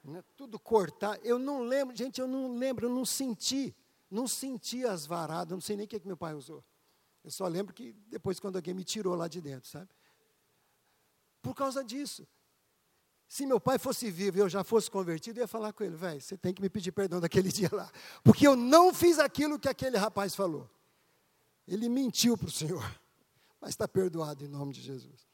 Né, tudo cortado. Eu não lembro, gente, eu não lembro, eu não senti. Não senti as varadas, não sei nem o que, que meu pai usou. Eu só lembro que depois, quando alguém me tirou lá de dentro, sabe? Por causa disso. Se meu pai fosse vivo e eu já fosse convertido, eu ia falar com ele, velho, você tem que me pedir perdão daquele dia lá. Porque eu não fiz aquilo que aquele rapaz falou. Ele mentiu para o Senhor. Mas está perdoado em nome de Jesus.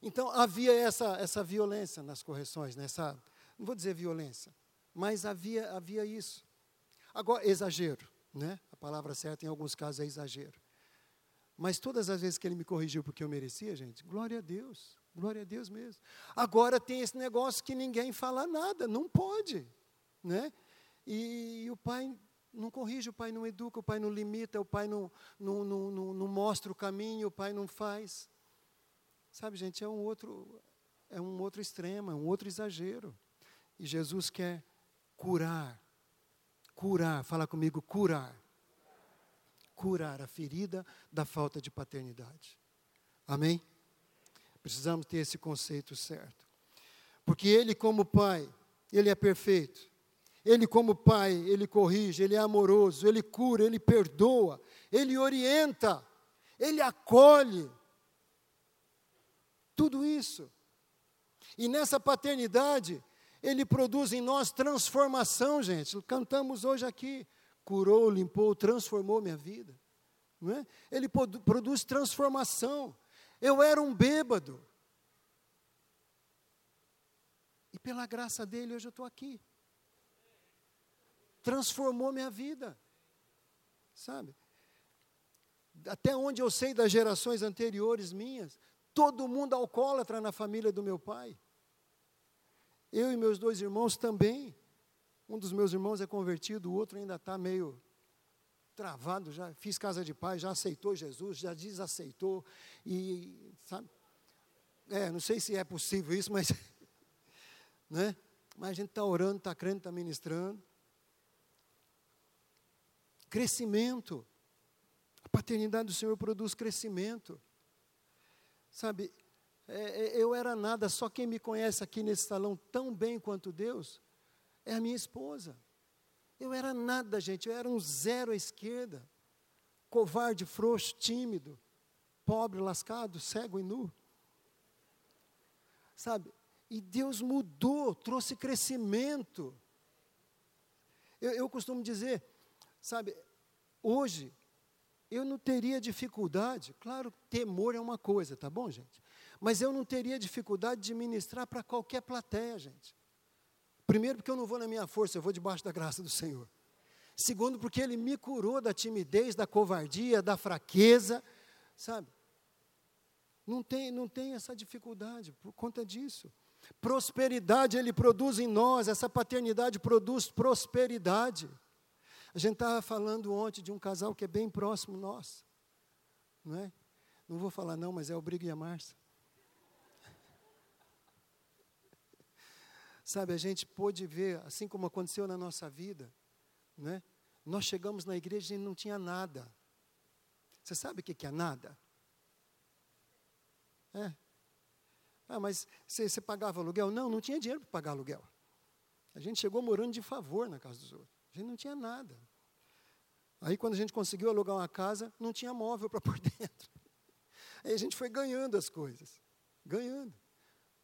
Então havia essa, essa violência nas correções, nessa, não vou dizer violência, mas havia, havia isso. Agora, exagero, né? A palavra certa em alguns casos é exagero. Mas todas as vezes que ele me corrigiu porque eu merecia, gente, glória a Deus. Glória a Deus mesmo. Agora tem esse negócio que ninguém fala nada, não pode. Né? E, e o pai não corrige, o pai não educa, o pai não limita, o pai não, não, não, não, não mostra o caminho, o pai não faz. Sabe, gente, é um outro, é um outro extremo, é um outro exagero. E Jesus quer curar, curar, fala comigo, curar. Curar a ferida da falta de paternidade. Amém? Precisamos ter esse conceito certo. Porque ele, como pai, ele é perfeito. Ele, como pai, ele corrige, ele é amoroso, ele cura, ele perdoa, ele orienta, ele acolhe. Tudo isso. E nessa paternidade, ele produz em nós transformação, gente. Cantamos hoje aqui. Curou, limpou, transformou minha vida. Não é? Ele produz transformação. Eu era um bêbado. E pela graça dele, hoje eu estou aqui. Transformou minha vida. Sabe? Até onde eu sei das gerações anteriores minhas, todo mundo alcoólatra na família do meu pai. Eu e meus dois irmãos também. Um dos meus irmãos é convertido, o outro ainda está meio travado, já fiz casa de pai, já aceitou Jesus, já desaceitou, e sabe? É, não sei se é possível isso, mas, né? Mas a gente está orando, está crendo, está ministrando. Crescimento. A paternidade do Senhor produz crescimento. Sabe, é, é, eu era nada, só quem me conhece aqui nesse salão tão bem quanto Deus é a minha esposa. Eu era nada, gente, eu era um zero à esquerda. Covarde, frouxo, tímido, pobre, lascado, cego e nu. Sabe? E Deus mudou, trouxe crescimento. Eu, eu costumo dizer, sabe, hoje, eu não teria dificuldade, claro, temor é uma coisa, tá bom, gente? Mas eu não teria dificuldade de ministrar para qualquer plateia, gente. Primeiro, porque eu não vou na minha força, eu vou debaixo da graça do Senhor. Segundo, porque Ele me curou da timidez, da covardia, da fraqueza, sabe? Não tem, não tem essa dificuldade por conta disso. Prosperidade Ele produz em nós, essa paternidade produz prosperidade. A gente estava falando ontem de um casal que é bem próximo nosso, não é? Não vou falar não, mas é o Brigo e a Márcia. Sabe, a gente pôde ver, assim como aconteceu na nossa vida, né? Nós chegamos na igreja e não tinha nada. Você sabe o que é nada? É. Ah, mas você, pagava aluguel? Não, não tinha dinheiro para pagar aluguel. A gente chegou morando de favor na casa dos outros. A gente não tinha nada. Aí, quando a gente conseguiu alugar uma casa, não tinha móvel para pôr dentro. Aí a gente foi ganhando as coisas. Ganhando.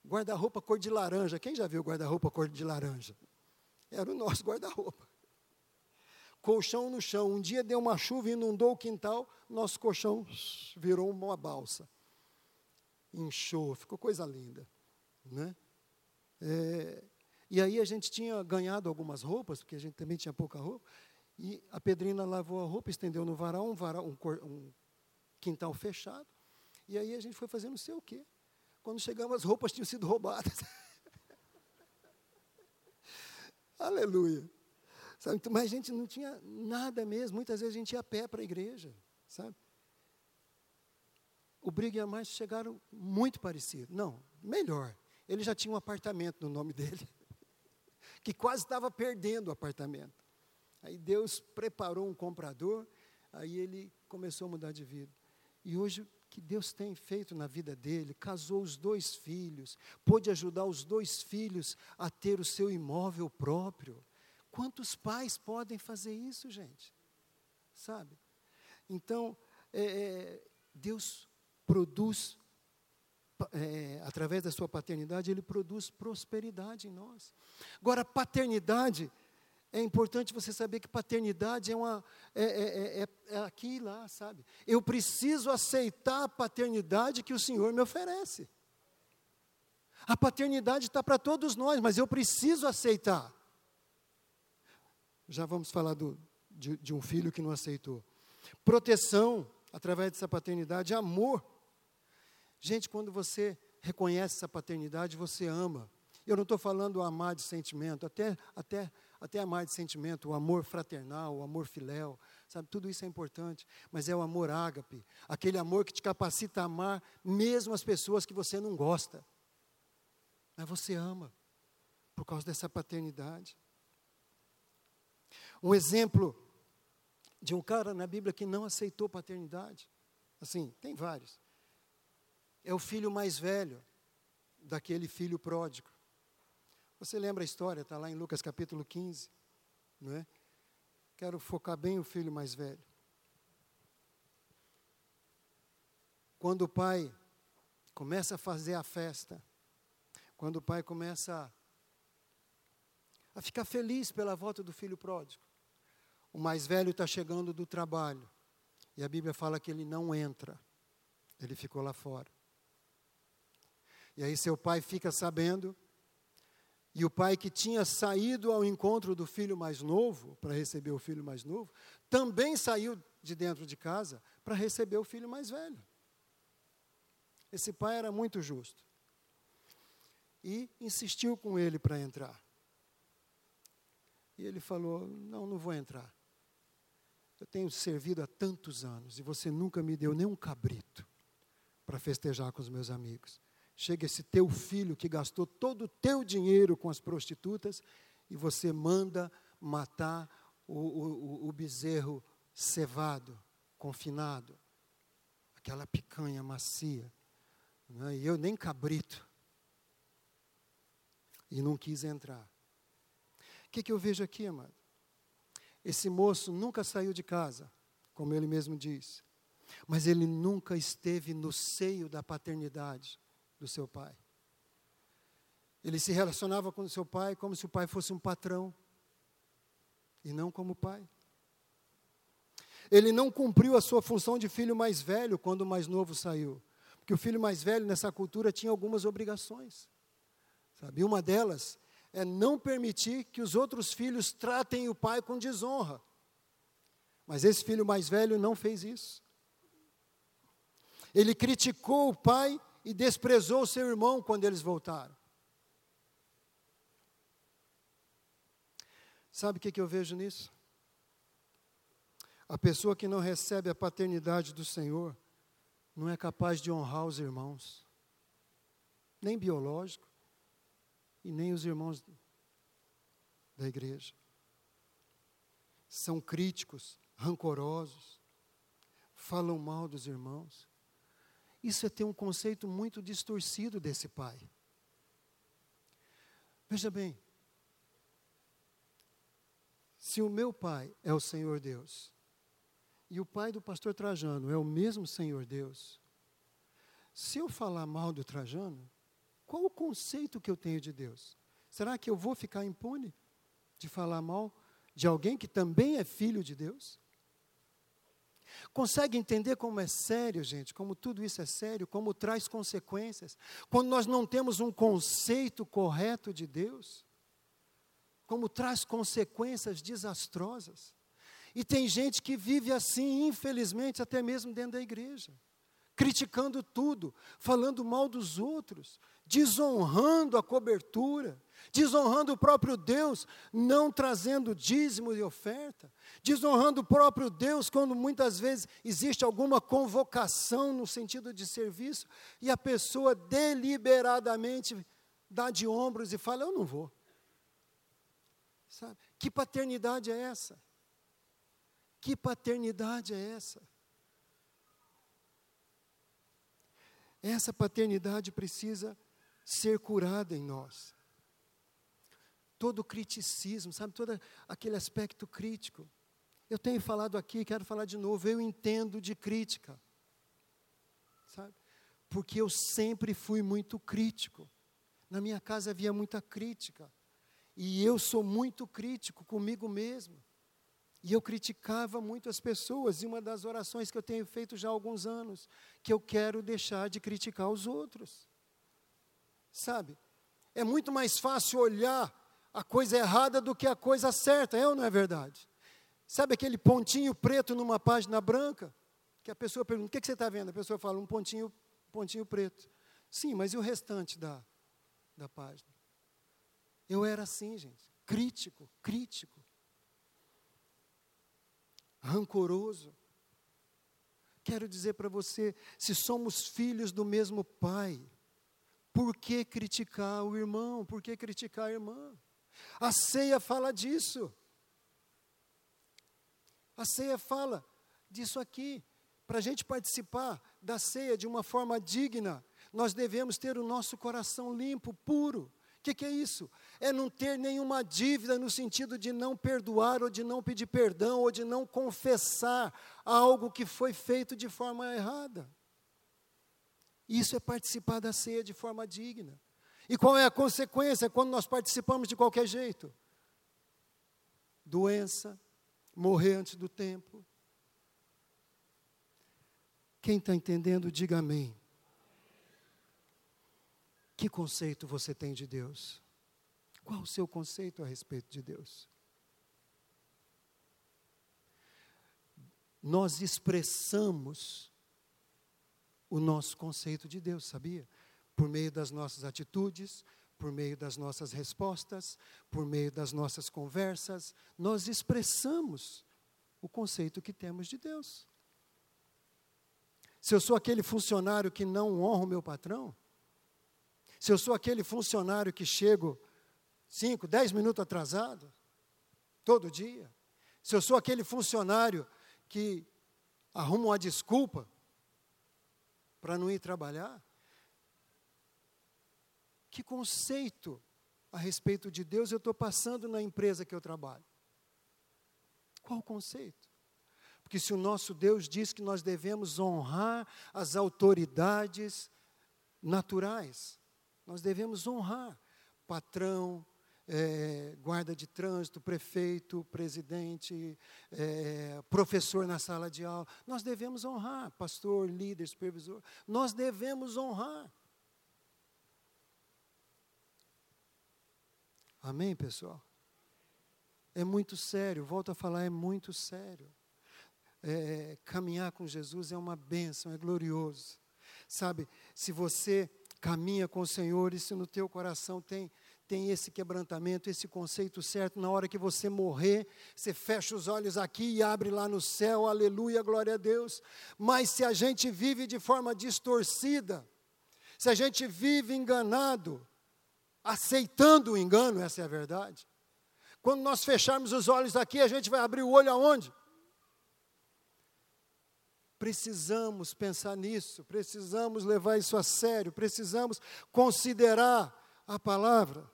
Guarda-roupa cor de laranja. Quem já viu guarda-roupa cor de laranja? Era o nosso guarda-roupa. Colchão no chão. Um dia deu uma chuva e inundou o quintal, nosso colchão virou uma balsa. Inchou, ficou coisa linda. Né? É, e aí a gente tinha ganhado algumas roupas, porque a gente também tinha pouca roupa, e a Pedrina lavou a roupa, estendeu no varal, um, varal, um, um quintal fechado, e aí a gente foi fazer não sei o quê. Quando chegamos, as roupas tinham sido roubadas. Aleluia. Sabe? Então, mas a gente não tinha nada mesmo. Muitas vezes a gente ia a pé para a igreja. Sabe? O Briga e a Márcia chegaram muito parecidos. Não, melhor. Ele já tinha um apartamento no nome dele. Que quase estava perdendo o apartamento. Aí Deus preparou um comprador. Aí ele começou a mudar de vida. E hoje que Deus tem feito na vida dele, casou os dois filhos, pôde ajudar os dois filhos a ter o seu imóvel próprio. Quantos pais podem fazer isso, gente? Sabe? Então, é, é, Deus produz é, através da sua paternidade, ele produz prosperidade em nós. Agora, paternidade, é importante você saber que paternidade é, uma, é, é, é, é aqui e lá, sabe? Eu preciso aceitar a paternidade que o Senhor me oferece. A paternidade está para todos nós, mas eu preciso aceitar. Já vamos falar do, de, de um filho que não aceitou. Proteção, através dessa paternidade, amor. Gente, quando você reconhece essa paternidade, você ama. Eu não estou falando amar de sentimento, até, até, até amar de sentimento, o amor fraternal, o amor filéu, sabe? Tudo isso é importante, mas é o amor ágape, aquele amor que te capacita a amar mesmo as pessoas que você não gosta. Mas você ama, por causa dessa paternidade. Um exemplo de um cara na Bíblia que não aceitou paternidade, assim, tem vários. É o filho mais velho daquele filho pródigo. Você lembra a história, está lá em Lucas capítulo 15, não é? Quero focar bem o filho mais velho. Quando o pai começa a fazer a festa, quando o pai começa a ficar feliz pela volta do filho pródigo, o mais velho está chegando do trabalho, e a Bíblia fala que ele não entra, ele ficou lá fora. E aí seu pai fica sabendo, e o pai que tinha saído ao encontro do filho mais novo, para receber o filho mais novo, também saiu de dentro de casa para receber o filho mais velho. Esse pai era muito justo. E insistiu com ele para entrar. E ele falou: Não, não vou entrar. Eu tenho servido há tantos anos e você nunca me deu nem um cabrito para festejar com os meus amigos. Chega esse teu filho que gastou todo o teu dinheiro com as prostitutas e você manda matar o, o, o bezerro cevado, confinado, aquela picanha macia. Né? E eu nem cabrito. E não quis entrar. O que, que eu vejo aqui, amado? Esse moço nunca saiu de casa, como ele mesmo diz, mas ele nunca esteve no seio da paternidade do seu pai. Ele se relacionava com o seu pai como se o pai fosse um patrão e não como pai. Ele não cumpriu a sua função de filho mais velho quando o mais novo saiu. Porque o filho mais velho nessa cultura tinha algumas obrigações. Sabe? Uma delas é não permitir que os outros filhos tratem o pai com desonra. Mas esse filho mais velho não fez isso. Ele criticou o pai e desprezou seu irmão quando eles voltaram. Sabe o que, que eu vejo nisso? A pessoa que não recebe a paternidade do Senhor não é capaz de honrar os irmãos, nem biológico, e nem os irmãos da igreja. São críticos, rancorosos, falam mal dos irmãos. Isso é ter um conceito muito distorcido desse pai. Veja bem, se o meu pai é o Senhor Deus, e o pai do pastor Trajano é o mesmo Senhor Deus, se eu falar mal do Trajano, qual o conceito que eu tenho de Deus? Será que eu vou ficar impune de falar mal de alguém que também é filho de Deus? Consegue entender como é sério, gente? Como tudo isso é sério? Como traz consequências? Quando nós não temos um conceito correto de Deus? Como traz consequências desastrosas? E tem gente que vive assim, infelizmente, até mesmo dentro da igreja, criticando tudo, falando mal dos outros, desonrando a cobertura, desonrando o próprio Deus, não trazendo dízimo e oferta, desonrando o próprio Deus quando muitas vezes existe alguma convocação no sentido de serviço e a pessoa deliberadamente dá de ombros e fala: Eu não vou. Sabe? Que paternidade é essa? Que paternidade é essa? Essa paternidade precisa ser curada em nós. Todo o criticismo, sabe, todo aquele aspecto crítico. Eu tenho falado aqui, quero falar de novo, eu entendo de crítica. Sabe? porque eu sempre fui muito crítico. Na minha casa havia muita crítica. E eu sou muito crítico comigo mesmo. E eu criticava muito as pessoas. E uma das orações que eu tenho feito já há alguns anos, que eu quero deixar de criticar os outros. Sabe? É muito mais fácil olhar a coisa errada do que a coisa certa, é ou não é verdade? Sabe aquele pontinho preto numa página branca? Que a pessoa pergunta: o que, que você está vendo? A pessoa fala: um pontinho, pontinho preto. Sim, mas e o restante da, da página. Eu era assim, gente, crítico, crítico, rancoroso. Quero dizer para você, se somos filhos do mesmo pai, por que criticar o irmão? Por que criticar a irmã? A ceia fala disso. A ceia fala disso aqui. Para a gente participar da ceia de uma forma digna, nós devemos ter o nosso coração limpo, puro. O que, que, é isso? É não ter nenhuma dívida no sentido de não perdoar, ou de não pedir perdão, ou de não confessar algo que foi feito de forma errada. Isso é participar da ceia de forma digna. E qual é a consequência quando nós participamos de qualquer jeito? Doença, morrer antes do tempo. Quem está entendendo, diga amém. Que conceito você tem de Deus? Qual o seu conceito a respeito de Deus? Nós expressamos o nosso conceito de Deus, sabia? Por meio das nossas atitudes, por meio das nossas respostas, por meio das nossas conversas, nós expressamos o conceito que temos de Deus. Se eu sou aquele funcionário que não honra o meu patrão, se eu sou aquele funcionário que chego cinco, dez minutos atrasado, todo dia. Se eu sou aquele funcionário que arruma uma desculpa para não ir trabalhar. Que conceito a respeito de Deus eu estou passando na empresa que eu trabalho? Qual o conceito? Porque se o nosso Deus diz que nós devemos honrar as autoridades naturais, nós devemos honrar patrão, é, guarda de trânsito, prefeito, presidente, é, professor na sala de aula. Nós devemos honrar, pastor, líder, supervisor. Nós devemos honrar. Amém, pessoal? É muito sério, volto a falar, é muito sério. É, caminhar com Jesus é uma bênção, é glorioso. Sabe, se você caminha com o Senhor e se no teu coração tem tem esse quebrantamento, esse conceito certo, na hora que você morrer, você fecha os olhos aqui e abre lá no céu, aleluia, glória a Deus. Mas se a gente vive de forma distorcida, se a gente vive enganado, aceitando o engano, essa é a verdade. Quando nós fecharmos os olhos aqui, a gente vai abrir o olho aonde? Precisamos pensar nisso, precisamos levar isso a sério, precisamos considerar a palavra.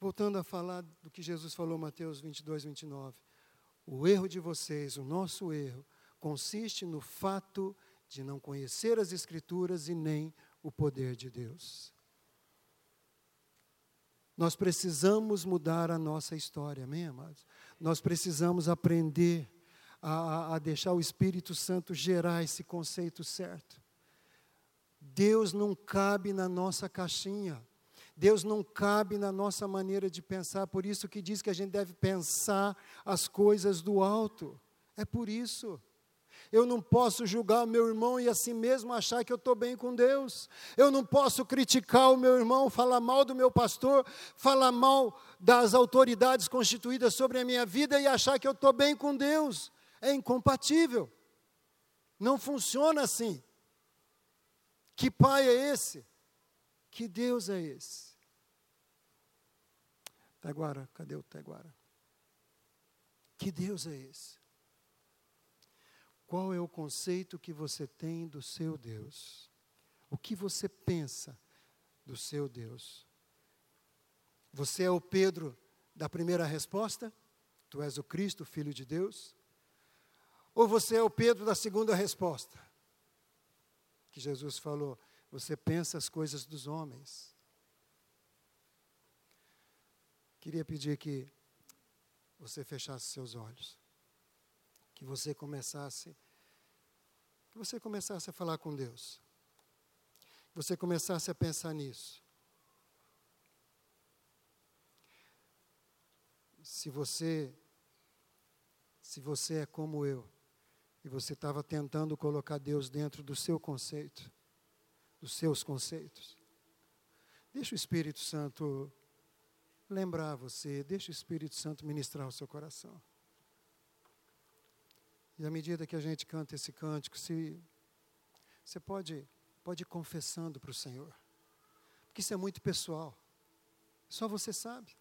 Voltando a falar do que Jesus falou, Mateus 22, 29. O erro de vocês, o nosso erro, consiste no fato de não conhecer as Escrituras e nem o poder de Deus. Nós precisamos mudar a nossa história, amém, amados? Nós precisamos aprender a, a deixar o Espírito Santo gerar esse conceito certo. Deus não cabe na nossa caixinha. Deus não cabe na nossa maneira de pensar, por isso que diz que a gente deve pensar as coisas do alto. É por isso. Eu não posso julgar o meu irmão e assim mesmo achar que eu estou bem com Deus. Eu não posso criticar o meu irmão, falar mal do meu pastor, falar mal das autoridades constituídas sobre a minha vida e achar que eu estou bem com Deus é incompatível. Não funciona assim. Que pai é esse? Que Deus é esse? Taguara, cadê o Taguara? Que Deus é esse? Qual é o conceito que você tem do seu Deus? O que você pensa do seu Deus? Você é o Pedro da primeira resposta? Tu és o Cristo, Filho de Deus? Ou você é o Pedro da segunda resposta? que Jesus falou: Você pensa as coisas dos homens. Queria pedir que você fechasse seus olhos, que você começasse, que você começasse a falar com Deus, que você começasse a pensar nisso. Se você, se você é como eu, e você estava tentando colocar Deus dentro do seu conceito, dos seus conceitos, deixa o Espírito Santo lembrar você, deixa o Espírito Santo ministrar o seu coração. E à medida que a gente canta esse cântico, se, você pode, pode ir confessando para o Senhor. Porque isso é muito pessoal. Só você sabe.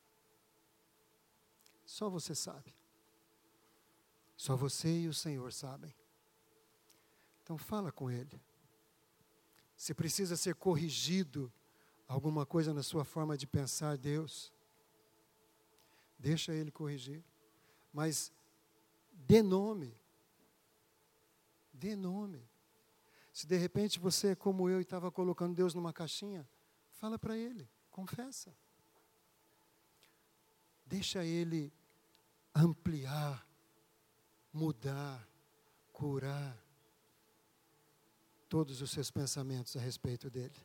Só você sabe. Só você e o Senhor sabem. Então fala com Ele. Se precisa ser corrigido alguma coisa na sua forma de pensar, Deus, Deixa ele corrigir. Mas dê nome. Dê nome. Se de repente você é como eu e estava colocando Deus numa caixinha, fala para ele, confessa. Deixa ele ampliar, mudar, curar todos os seus pensamentos a respeito dele.